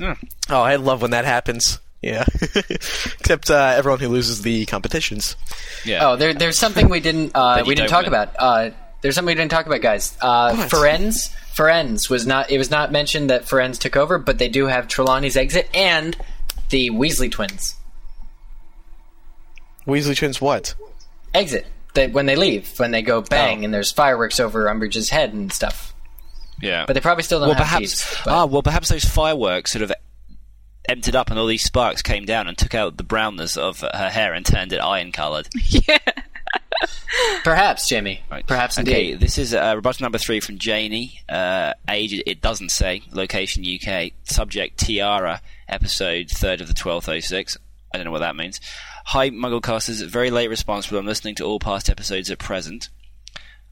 [SPEAKER 2] Oh, I love when that happens. Yeah. (laughs) Except uh, everyone who loses the competitions.
[SPEAKER 3] Yeah.
[SPEAKER 5] Oh, there, there's something we didn't uh, we didn't
[SPEAKER 3] don't
[SPEAKER 5] talk
[SPEAKER 3] win.
[SPEAKER 5] about. Uh, there's something we didn't talk about, guys. Uh,
[SPEAKER 2] What?
[SPEAKER 5] Firenze, Firenze was not. It was not mentioned that Firenze took over, but they do have Trelawney's exit and the Weasley twins
[SPEAKER 2] Weasley twins what?
[SPEAKER 5] exit. That when they leave, when they go bang,
[SPEAKER 2] Oh.
[SPEAKER 5] and there's fireworks over Umbridge's head and stuff.
[SPEAKER 3] yeah.
[SPEAKER 5] But they probably still don't
[SPEAKER 3] well,
[SPEAKER 5] have
[SPEAKER 3] perhaps.
[SPEAKER 5] teeth. but-
[SPEAKER 3] Ah, well, perhaps those fireworks sort of emptied up, and all these sparks came down and took out the brownness of her hair and turned it iron coloured. (laughs)
[SPEAKER 4] yeah.
[SPEAKER 5] perhaps, Jamie.
[SPEAKER 3] Right.
[SPEAKER 5] Perhaps
[SPEAKER 3] Okay,
[SPEAKER 5] indeed.
[SPEAKER 3] this is uh, rebuttal number three from Janie. Uh, age, it doesn't say. Location UK. Subject Tiara. Episode 3rd of the 12th 06. I don't know what that means. Hi, Mugglecasters. Very late response, but I'm listening to all past episodes at present.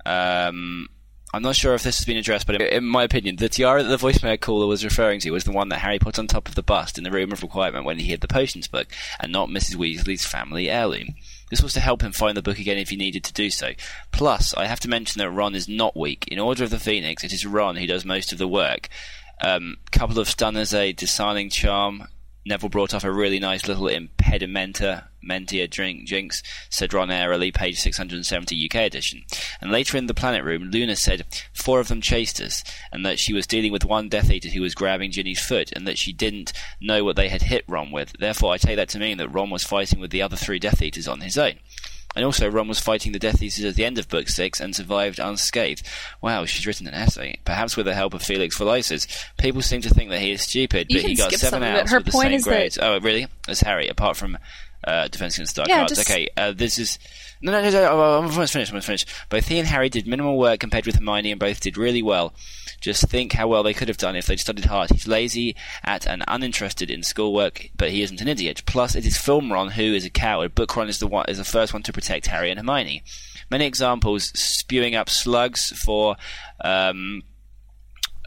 [SPEAKER 3] Um, I'm not sure if this has been addressed, but in my opinion, the tiara that the voicemail caller was referring to was the one that Harry put on top of the bust in the room of requirement when he hid the potions book, and not Mrs. Weasley's family heirloom. This was to help him find the book again if he needed to do so. Plus, I have to mention that Ron is not weak. In Order of the Phoenix, it is Ron who does most of the work. Um, couple of stunners, a disarming charm. Neville brought off a really nice little impedimenta, mentia drink, jinx, said Ron airily, page 670 UK edition. And later in the planet room, Luna said four of them chased us, and that she was dealing with one Death Eater who was grabbing Ginny's foot, and that she didn't know what they had hit Ron with. Therefore, I take that to mean that Ron was fighting with the other three Death Eaters on his own. And also, Ron was fighting the Death Eaters at the end of Book 6 and survived unscathed. Wow, she's written an essay. Perhaps with the help of Felix Felicis. People seem to think that he is stupid,
[SPEAKER 4] You
[SPEAKER 3] but he got seven
[SPEAKER 4] some of it.
[SPEAKER 3] outs
[SPEAKER 4] Her
[SPEAKER 3] with the same
[SPEAKER 4] is that-
[SPEAKER 3] grades. Oh, really? As Harry, apart from uh, Defense Against Dark
[SPEAKER 4] Yeah,
[SPEAKER 3] Arts.
[SPEAKER 4] just-
[SPEAKER 3] Okay, uh, this is... No, no, no, no, oh, I'm almost finished, I'm almost finished. Both he and Harry did minimal work compared with Hermione, and both did really well. Just think how well they could have done if they'd studied hard. He's lazy at and uninterested in schoolwork, but he isn't an idiot. Plus, it is Film Ron who is a coward. Book Ron is the one is the first one to protect Harry and Hermione. Many examples: spewing up slugs for. Um,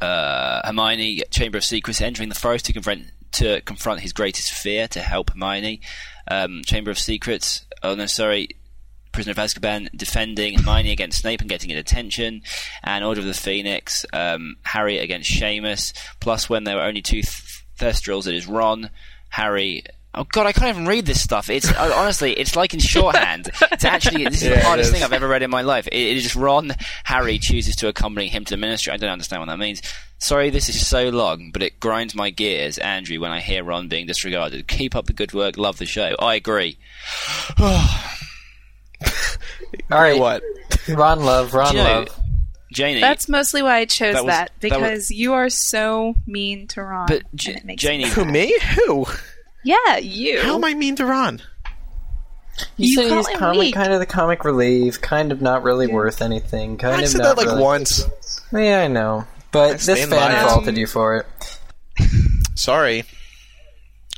[SPEAKER 3] uh, Hermione, Chamber of Secrets, entering the forest to confront to confront his greatest fear to help Hermione. Um, Chamber of Secrets. Oh no, sorry. Prisoner of Azkaban defending Hermione against Snape and getting it attention, and Order of the Phoenix, um, Harry against Seamus. Plus, when there were only two th- Thestrals, it is Ron, Harry. Oh God, I can't even read this stuff. It's uh, honestly, it's like in shorthand. It's actually this is
[SPEAKER 2] Yeah,
[SPEAKER 3] the hardest
[SPEAKER 2] is.
[SPEAKER 3] thing I've ever read in my life. It, it is just Ron. Harry chooses to accompany him to the ministry. I don't understand what that means. Sorry, this is so long, but it grinds my gears, Andrew, when I hear Ron being disregarded. Keep up the good work. Love the show. I agree.
[SPEAKER 5] All right,
[SPEAKER 2] What?
[SPEAKER 5] Ron Love, Ron
[SPEAKER 3] Do
[SPEAKER 5] Love.
[SPEAKER 3] Janie,
[SPEAKER 4] That's mostly why I chose
[SPEAKER 3] That
[SPEAKER 4] that,
[SPEAKER 3] was- that was-
[SPEAKER 4] because you are so mean to Ron.
[SPEAKER 3] but
[SPEAKER 4] and
[SPEAKER 3] J-
[SPEAKER 4] it makes
[SPEAKER 3] Janie,
[SPEAKER 2] Who, me? Who?
[SPEAKER 4] Yeah, you.
[SPEAKER 2] How am I mean to Ron?
[SPEAKER 5] You,
[SPEAKER 4] You
[SPEAKER 5] say
[SPEAKER 4] call
[SPEAKER 5] he's
[SPEAKER 4] him
[SPEAKER 5] comic,
[SPEAKER 4] weak.
[SPEAKER 5] kind of the comic relief, kind of not really worth anything. Kind
[SPEAKER 2] I
[SPEAKER 5] of
[SPEAKER 2] said
[SPEAKER 5] not
[SPEAKER 2] that like
[SPEAKER 5] really-
[SPEAKER 2] once.
[SPEAKER 5] Yeah, I know, but
[SPEAKER 2] I
[SPEAKER 5] this fan
[SPEAKER 2] by
[SPEAKER 5] faulted you for it.
[SPEAKER 2] Sorry.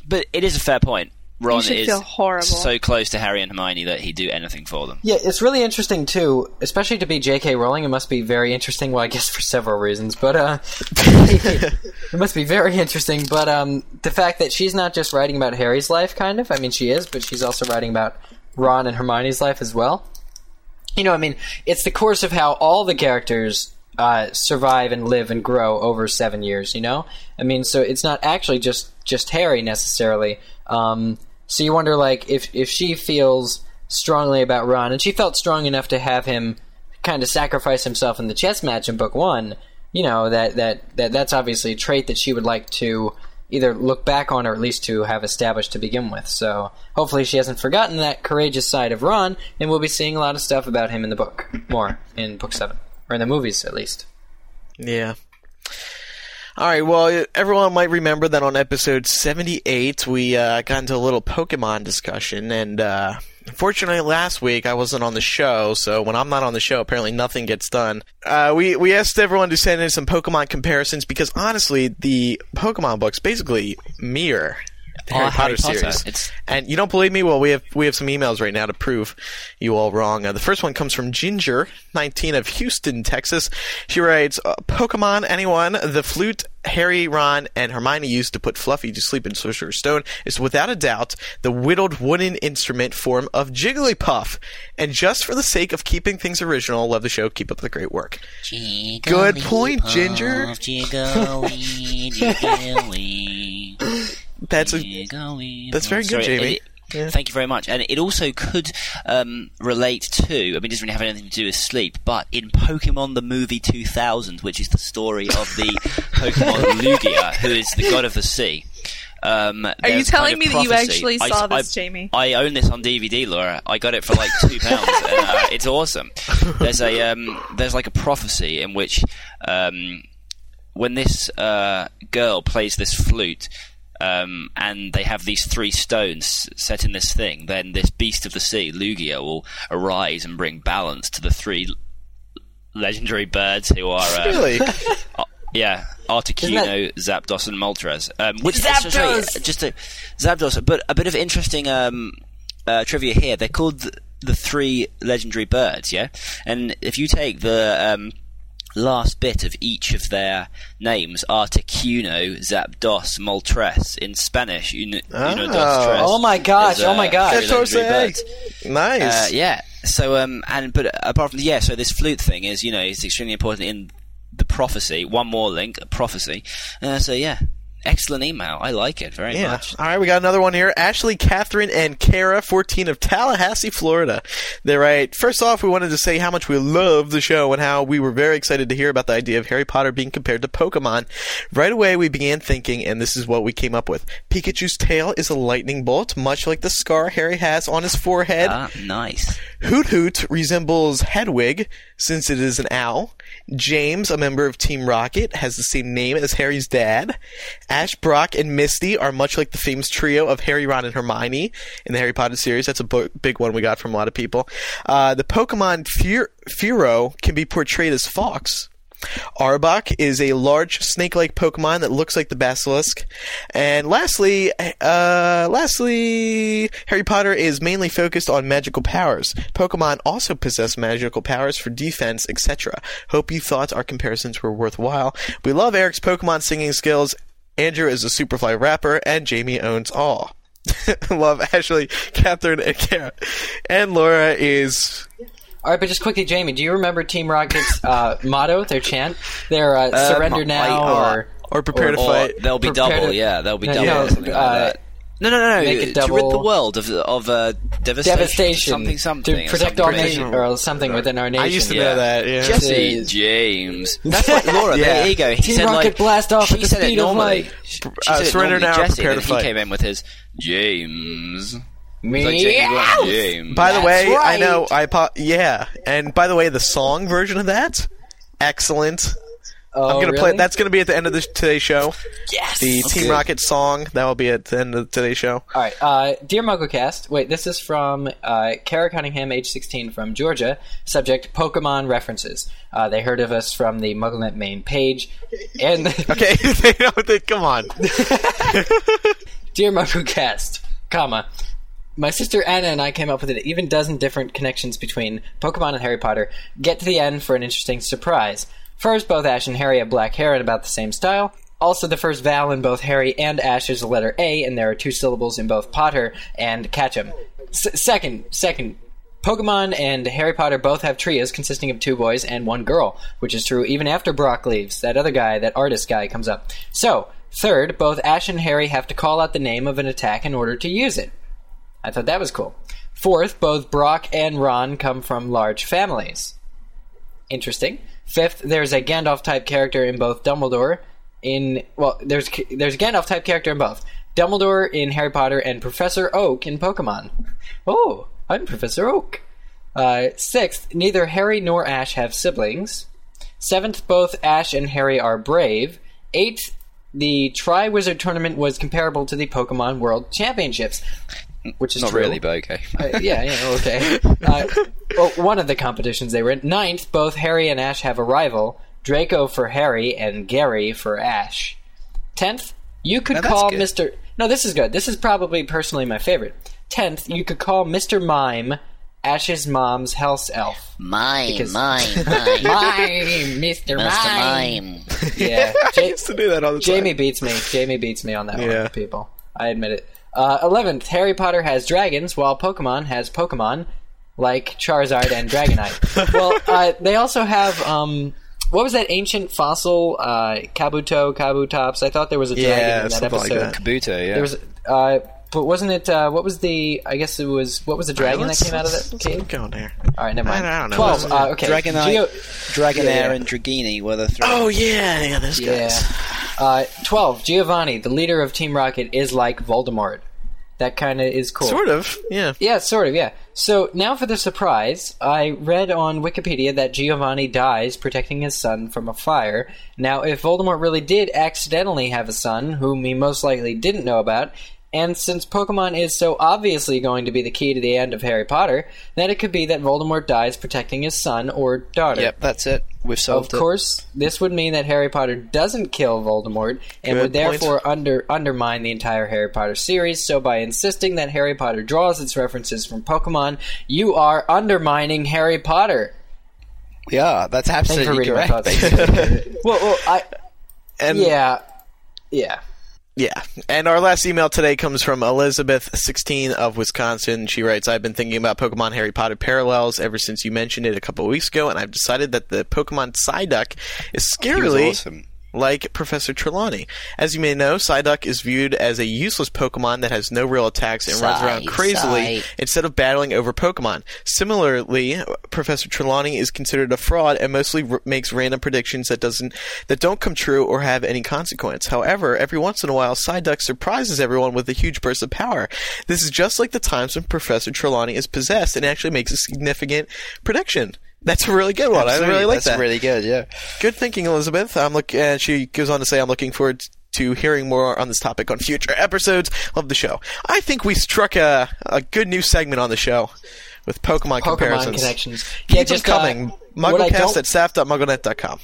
[SPEAKER 3] but it is a fair point. Ron is
[SPEAKER 4] feel horrible.
[SPEAKER 3] so close to Harry and Hermione that he'd do anything for them.
[SPEAKER 5] Yeah, it's really interesting too, especially to be J.K. Rowling. It must be very interesting. Well, I guess for several reasons, but uh, (laughs) it must be very interesting. But um, the fact that she's not just writing about Harry's life, kind of. I mean, she is, but she's also writing about Ron and Hermione's life as well. You know, I mean, it's the course of how all the characters uh, survive and live and grow over seven years. You know, I mean, so it's not actually just just Harry necessarily. Um, so you wonder, like, if if she feels strongly about Ron, and she felt strong enough to have him kind of sacrifice himself in the chess match in book one. You know that that that that's obviously a trait that she would like to either look back on or at least to have established to begin with. So hopefully she hasn't forgotten that courageous side of Ron, and we'll be seeing a lot of stuff about him in the book, more in book seven or in the movies at least.
[SPEAKER 2] Yeah. All right. Well, everyone might remember that on episode 78, we uh, got into a little Pokemon discussion, and uh, unfortunately, last week I wasn't on the show. So when I'm not on the show, apparently nothing gets done. Uh, we we asked everyone to send in some Pokemon comparisons because honestly, the Pokemon books basically mirror Harry,
[SPEAKER 3] Oh, Harry
[SPEAKER 2] Potter,
[SPEAKER 3] Potter.
[SPEAKER 2] series.
[SPEAKER 3] It's-
[SPEAKER 2] And you don't believe me? Well, we have we have some emails right now to prove you all wrong. Uh, the first one comes from Ginger, 19 of Houston, Texas. She writes, uh, "Pokemon, anyone? The flute Harry, Ron, and Hermione used to put Fluffy to sleep in Sorcerer's Stone is without a doubt the whittled wooden instrument form of Jigglypuff. And just for the sake of keeping things original, love the show. Keep up the great work." Good point, Ginger. (laughs) That's a That's very good,
[SPEAKER 3] Sorry,
[SPEAKER 2] Jamie.
[SPEAKER 3] it- Thank you very much. And it also could um, relate to, I mean, it doesn't really have anything to do with sleep, but in Pokemon the Movie 2000, which is the story of the (laughs) Pokemon Lugia, who is the god of the sea. Um,
[SPEAKER 4] Are you telling
[SPEAKER 3] kind of
[SPEAKER 4] me that you actually saw
[SPEAKER 3] I-
[SPEAKER 4] this, Jamie?
[SPEAKER 3] I own this on DVD, Laura. I got it for like two pounds. and, uh, (laughs) it's awesome. There's a um, there's like a prophecy in which um, when this uh, girl plays this flute. Um, and they have these three stones set in this thing. Then this beast of the sea, Lugia, will arise and bring balance to the three legendary birds who are uh,
[SPEAKER 2] really. (laughs)
[SPEAKER 3] uh, yeah, Articuno, Zapdos, and Moltres. Um, which
[SPEAKER 5] Zapdos!
[SPEAKER 3] sorry, just a Zapdos, but a bit of interesting um, uh, trivia here. They're called the, the three legendary birds, yeah. And if you take the um, last bit of each of their names: Articuno, Zapdos, Moltres. In Spanish, uno, uno dos
[SPEAKER 2] Oh.
[SPEAKER 3] tres.
[SPEAKER 5] Oh my gosh,
[SPEAKER 3] is,
[SPEAKER 5] oh my gosh.
[SPEAKER 3] very legendary
[SPEAKER 2] Catorce.
[SPEAKER 3] bird.
[SPEAKER 2] Nice.
[SPEAKER 3] Uh, yeah. So um and but apart from yeah, so this flute thing is you know it's extremely important in the prophecy. One more link, a prophecy. Uh, so yeah, excellent email. I like it very
[SPEAKER 2] Yeah.
[SPEAKER 3] much.
[SPEAKER 2] All right, we got another one here. Ashley, Catherine, and Kara, 14 of Tallahassee, Florida. They write, First off, we wanted to say how much we love the show and how we were very excited to hear about the idea of Harry Potter being compared to Pokemon. Right away, we began thinking, and this is what we came up with. Pikachu's tail is a lightning bolt, much like the scar Harry has on his forehead.
[SPEAKER 3] Ah, nice.
[SPEAKER 2] Hoothoot resembles Hedwig, since it is an owl. James, a member of Team Rocket, has the same name as Harry's dad. Ash, Brock, and Misty are much like the famous trio of Harry, Ron, and Hermione in the Harry Potter series. That's a bo- big one we got from a lot of people. Uh, the Pokemon Fur- Furo can be portrayed as Fawkes. Arbok is a large snake-like Pokemon that looks like the basilisk. And lastly, uh, lastly, Harry Potter is mainly focused on magical powers. Pokemon also possess magical powers for defense, etc. Hope you thought our comparisons were worthwhile. We love Eric's Pokemon singing skills. Andrew is a Superfly rapper, and Jamie owns all. (laughs) love Ashley, Catherine, and Kara. And Laura is
[SPEAKER 5] All right, but just quickly, Jamie, do you remember Team Rocket's uh, (laughs) motto, their chant? Their uh,
[SPEAKER 3] Uh,
[SPEAKER 5] surrender
[SPEAKER 3] my-
[SPEAKER 5] now,
[SPEAKER 3] uh,
[SPEAKER 5] or
[SPEAKER 2] or prepare to
[SPEAKER 3] Or
[SPEAKER 2] fight.
[SPEAKER 3] they'll be double,
[SPEAKER 5] to-
[SPEAKER 3] yeah, they'll be
[SPEAKER 5] No,
[SPEAKER 3] double.
[SPEAKER 5] no, uh,
[SPEAKER 3] like. No, no, no, no.
[SPEAKER 5] make it
[SPEAKER 3] to rid the world of of uh, devastation,
[SPEAKER 5] devastation,
[SPEAKER 3] something, something,
[SPEAKER 5] to protect
[SPEAKER 3] something
[SPEAKER 5] our nation, or something within our nation.
[SPEAKER 2] I used to
[SPEAKER 3] yeah.
[SPEAKER 2] know that. Yeah.
[SPEAKER 3] Jessie
[SPEAKER 5] Says-
[SPEAKER 3] James. That's what Laura.
[SPEAKER 2] Yeah.
[SPEAKER 3] There you go. He
[SPEAKER 5] Team
[SPEAKER 3] said
[SPEAKER 5] Rocket
[SPEAKER 3] like
[SPEAKER 5] blast off
[SPEAKER 3] she
[SPEAKER 5] at the
[SPEAKER 3] said it
[SPEAKER 5] speed of
[SPEAKER 3] normally.
[SPEAKER 5] light.
[SPEAKER 3] She, she
[SPEAKER 2] Uh, surrender
[SPEAKER 3] normally,
[SPEAKER 2] now,
[SPEAKER 3] Jessie,
[SPEAKER 2] prepare to fight.
[SPEAKER 3] he came in with his James.
[SPEAKER 5] Me?
[SPEAKER 3] Like James Bond, James.
[SPEAKER 2] By the
[SPEAKER 5] That's
[SPEAKER 2] way, I know I po- yeah, and by the way, the song version of that, excellent.
[SPEAKER 5] Oh,
[SPEAKER 2] I'm gonna
[SPEAKER 5] really?
[SPEAKER 2] play. That's gonna be at the end of this today's show.
[SPEAKER 3] yes.
[SPEAKER 2] The
[SPEAKER 3] Okay.
[SPEAKER 2] Team Rocket song that will be at the end of today's show.
[SPEAKER 5] All right, uh, dear MuggleCast. Wait, this is from uh, Kara Cunningham, age 16, from Georgia. Subject: Pokemon references. Uh, they heard of us from the MuggleNet main page, and (laughs) (laughs)
[SPEAKER 2] Okay, (laughs) they know that. Come on.
[SPEAKER 5] Dear MuggleCast, comma. My sister Anna and I came up with an even dozen different connections between Pokemon and Harry Potter. Get to the end for an interesting surprise. First, both Ash and Harry have black hair and about the same style. Also, the first vowel in both Harry and Ash is the letter A, and there are two syllables in both Potter and Ketchum. S- second, second, Pokemon and Harry Potter both have trios consisting of two boys and one girl, which is true even after Brock leaves. That other guy, that artist guy, comes up. So, third, both Ash and Harry have to call out the name of an attack in order to use it. I thought that was cool. Fourth, both Brock and Ron come from large families. Interesting. Fifth, there's a Gandalf type character in both Dumbledore. In well, there's there's a Gandalf type character in both Dumbledore in Harry Potter and Professor Oak in Pokemon. Oh, I'm Professor Oak. Uh, sixth, neither Harry nor Ash have siblings. Seventh, both Ash and Harry are brave. Eighth, the Triwizard Tournament was comparable to the Pokemon World Championships, which is
[SPEAKER 3] Not
[SPEAKER 5] true.
[SPEAKER 3] really, but okay.
[SPEAKER 5] Uh, yeah, (laughs) yeah, okay. Uh, well, one of the competitions they were in. Ninth, both Harry and Ash have a rival Draco for Harry and Gary for Ash. Tenth, you could
[SPEAKER 3] Now
[SPEAKER 5] call. Mr. No, this is good. This is probably personally my favorite. Tenth, you could call Mr. Mime Ash's mom's house elf.
[SPEAKER 3] Mime,
[SPEAKER 5] Because-
[SPEAKER 3] mime, mime. (laughs)
[SPEAKER 5] Mime, Mr.
[SPEAKER 3] Mr.
[SPEAKER 5] Mime.
[SPEAKER 3] Mime.
[SPEAKER 5] Yeah, (laughs)
[SPEAKER 2] I used to do that all the time.
[SPEAKER 5] Jamie beats me. Jamie beats me on that
[SPEAKER 2] Yeah.
[SPEAKER 5] one, people. I admit it. Uh, Eleventh, Harry Potter has dragons, while Pokemon has Pokemon, like Charizard and Dragonite. (laughs) well, uh, they also have um, what was that ancient fossil? Uh, Kabuto, Kabutops. I thought there was a dragon
[SPEAKER 2] Yeah,
[SPEAKER 5] in that
[SPEAKER 2] something like
[SPEAKER 5] episode.
[SPEAKER 2] that.
[SPEAKER 3] Kabuto, yeah.
[SPEAKER 5] There was, uh, but wasn't it? Uh, what was the? I guess it was. What was the dragon that came out of
[SPEAKER 2] let's-
[SPEAKER 5] that
[SPEAKER 2] let's
[SPEAKER 5] cave?
[SPEAKER 2] keep going there.
[SPEAKER 5] All right, never mind.
[SPEAKER 2] I don't know.
[SPEAKER 5] Twelve. Uh, okay,
[SPEAKER 9] Dragonite,
[SPEAKER 5] Geo-
[SPEAKER 9] Dragonair,
[SPEAKER 5] Yeah, yeah.
[SPEAKER 9] and Dratini were the three.
[SPEAKER 2] Oh yeah, yeah, those
[SPEAKER 5] Yeah. Uh, 12. Giovanni, the leader of Team Rocket, is like Voldemort. That kind of is cool.
[SPEAKER 2] Sort of. Yeah.
[SPEAKER 5] Yeah, sort of, yeah. So now for the surprise. I read on Wikipedia that Giovanni dies protecting his son from a fire. Now, if Voldemort really did accidentally have a son, whom he most likely didn't know about, and since Pokemon is so obviously going to be the key to the end of Harry Potter, then it could be that Voldemort dies protecting his son or daughter.
[SPEAKER 9] Yep, that's it. We've solved
[SPEAKER 5] Of course, this would mean that Harry Potter doesn't kill Voldemort and
[SPEAKER 2] Good
[SPEAKER 5] would
[SPEAKER 2] point.
[SPEAKER 5] therefore under undermine the entire Harry Potter series. So, by insisting that Harry Potter draws its references from Pokemon, you are undermining Harry Potter.
[SPEAKER 3] Yeah. That's absolutely correct. (laughs)
[SPEAKER 10] well, well, I
[SPEAKER 2] And
[SPEAKER 10] yeah, yeah.
[SPEAKER 2] Yeah. And our last email today comes from Elizabeth16 of Wisconsin. She writes, I've been thinking about Pokemon Harry Potter parallels ever since you mentioned it a couple of weeks ago, and I've decided that the Pokemon Psyduck is scarily
[SPEAKER 3] awesome.
[SPEAKER 2] Like Professor Trelawney. As you may know, Psyduck is viewed as a useless Pokemon that has no real attacks and runs around crazily
[SPEAKER 3] Psy.
[SPEAKER 2] instead of battling over Pokemon. Similarly, Professor Trelawney is considered a fraud and mostly r- makes random predictions that doesn't that don't come true or have any consequence. However, every once in a while, Psyduck surprises everyone with a huge burst of power. This is just like the times when Professor Trelawney is possessed and actually makes a significant prediction. That's a really good one. I really like that.
[SPEAKER 3] That's
[SPEAKER 2] that.
[SPEAKER 3] really good. Yeah.
[SPEAKER 2] Good thinking, Elizabeth. I'm look. Uh, she goes on to say, "I'm looking forward to hearing more on this topic on future episodes of the show." I think we struck a a good new segment on the show with Pokemon,
[SPEAKER 10] Pokemon
[SPEAKER 2] comparisons.
[SPEAKER 10] connections.
[SPEAKER 2] Keep
[SPEAKER 10] Yeah,
[SPEAKER 2] them
[SPEAKER 10] just, uh,
[SPEAKER 2] coming.
[SPEAKER 10] I
[SPEAKER 2] MuggleCast at staff.mugglenet.com.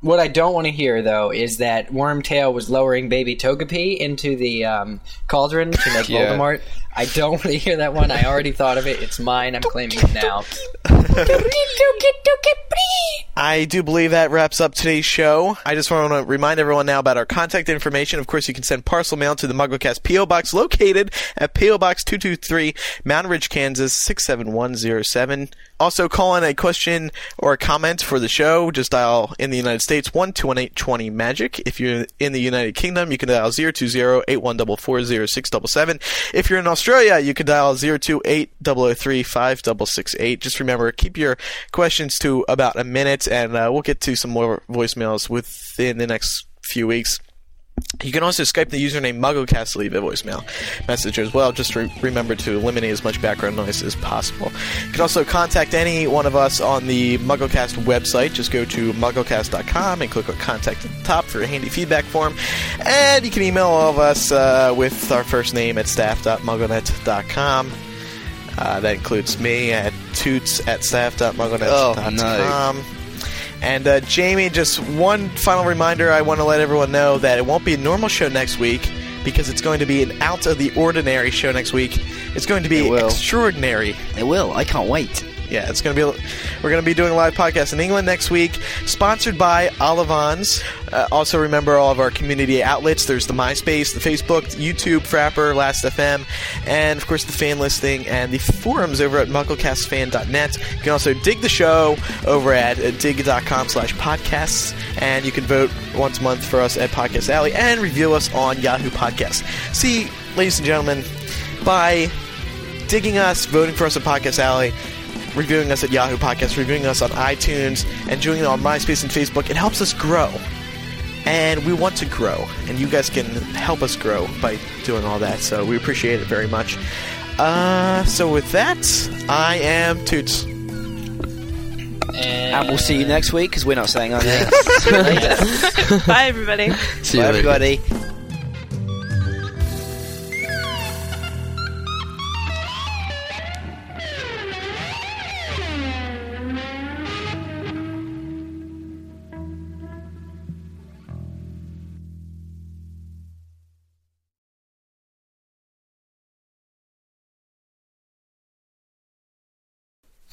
[SPEAKER 10] What I don't want to hear though is that Wormtail was lowering baby Togepi into the um, cauldron to make (laughs)
[SPEAKER 3] Yeah.
[SPEAKER 10] Voldemort. I don't want to hear that one. I already thought of it. It's mine. I'm claiming it now.
[SPEAKER 2] I do believe that wraps up today's show. I just want to remind everyone now about our contact information. Of course, you can send parcel mail to the MuggleCast P.O. Box located at P.O. Box 223, Moundridge, Kansas 67107. Also, call in a question or a comment for the show. Just dial in the United States 12820 Magic. If you're in the United Kingdom, you can dial 020-8144-0677. If you're in Australia, you can dial 028-003-5668. Just remember, keep your questions to about a minute, and uh, we'll get to some more voicemails within the next few weeks. You can also Skype the username MuggleCast to leave a voicemail message as well. Just re- remember to eliminate as much background noise as possible. You can also contact any one of us on the MuggleCast website. Just go to MuggleCast.com and click on Contact at the top for a handy feedback form. And you can email all of us uh, with our first name at staff.mugglenet.com. Uh, that includes me at toots at staff.mugglenet.com. And uh, Jamie, just one final reminder I want to let everyone know that it won't be a normal show next week because it's going to be an out of the ordinary show next week. It's going to be
[SPEAKER 3] It
[SPEAKER 2] extraordinary.
[SPEAKER 3] It will. I can't wait.
[SPEAKER 2] Yeah, it's going to be. We're going to be doing a live podcast in England next week, sponsored by Olivans. Uh, also, remember all of our community outlets. There's the MySpace, the Facebook, YouTube, Frapper, Last.fm, and of course the fan listing and the forums over at MuggleCastFan.net. You can also dig the show over at uh, digg.com/slash podcasts, and you can vote once a month for us at Podcast Alley and review us on Yahoo Podcasts. See, ladies and gentlemen, by digging us, voting for us at Podcast Alley, reviewing us at Yahoo Podcast, reviewing us on iTunes, and doing it on MySpace and Facebook. It helps us grow. And we want to grow. And you guys can help us grow by doing all that. So we appreciate it very much. Uh, so with that, I am Toots.
[SPEAKER 3] And we'll see you next week because we're not saying our names.
[SPEAKER 4] Bye, everybody.
[SPEAKER 6] See you
[SPEAKER 3] Bye,
[SPEAKER 6] later.
[SPEAKER 3] everybody.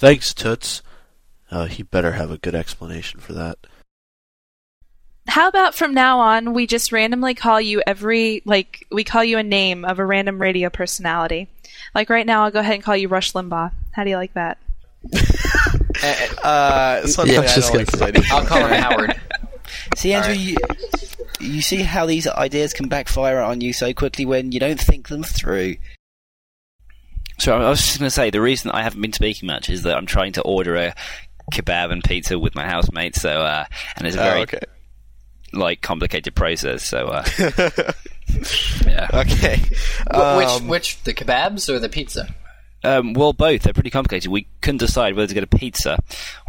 [SPEAKER 7] Thanks, Toots. Uh, he better have a good explanation for that.
[SPEAKER 4] How about from now on, we just randomly call you every, like, we call you a name of a random radio personality. Like right now, I'll go ahead and call you Rush Limbaugh. How do you like that? (laughs)
[SPEAKER 2] Uh, something
[SPEAKER 6] Yeah,
[SPEAKER 2] I
[SPEAKER 6] just
[SPEAKER 2] don't like
[SPEAKER 6] gonna
[SPEAKER 2] this.
[SPEAKER 10] I'll call him Howard. (laughs)
[SPEAKER 3] See, Andrew, you, you see how these ideas can backfire on you so quickly when you don't think them through. So I was just going to say the reason I haven't been speaking much is that I'm trying to order a kebab and pizza with my housemate. So uh, and it's a
[SPEAKER 2] Oh,
[SPEAKER 3] very
[SPEAKER 2] okay.
[SPEAKER 3] like complicated process. So uh, (laughs) yeah.
[SPEAKER 2] Okay. Um,
[SPEAKER 10] which which the kebabs or the pizza?
[SPEAKER 3] Um, well, both. They're pretty complicated. We couldn't decide whether to get a pizza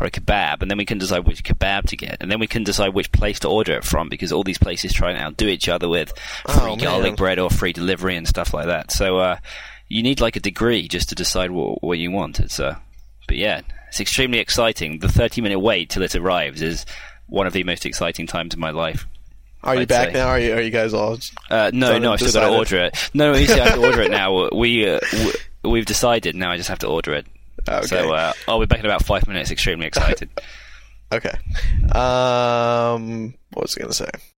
[SPEAKER 3] or a kebab, and then we couldn't decide which kebab to get, and then we couldn't decide which place to order it from because all these places try and outdo each other with free
[SPEAKER 2] Oh,
[SPEAKER 3] garlic
[SPEAKER 2] man.
[SPEAKER 3] bread or free delivery and stuff like that. So uh, you need like a degree just to decide what, what you want. It's uh, but yeah, it's extremely exciting. The thirty-minute wait till it arrives is one of the most exciting times of my life.
[SPEAKER 2] Are you
[SPEAKER 3] I'd
[SPEAKER 2] back
[SPEAKER 3] say.
[SPEAKER 2] now? Are you, are you guys all.
[SPEAKER 3] Uh, no, no, I still got to order it. No, no, you see, I have to order it (laughs) now. We uh, w- we've decided now. I just have to order it.
[SPEAKER 2] Okay.
[SPEAKER 3] So uh, I'll be back in about five minutes. Extremely excited. (laughs)
[SPEAKER 2] Okay. Um, what was I gonna say?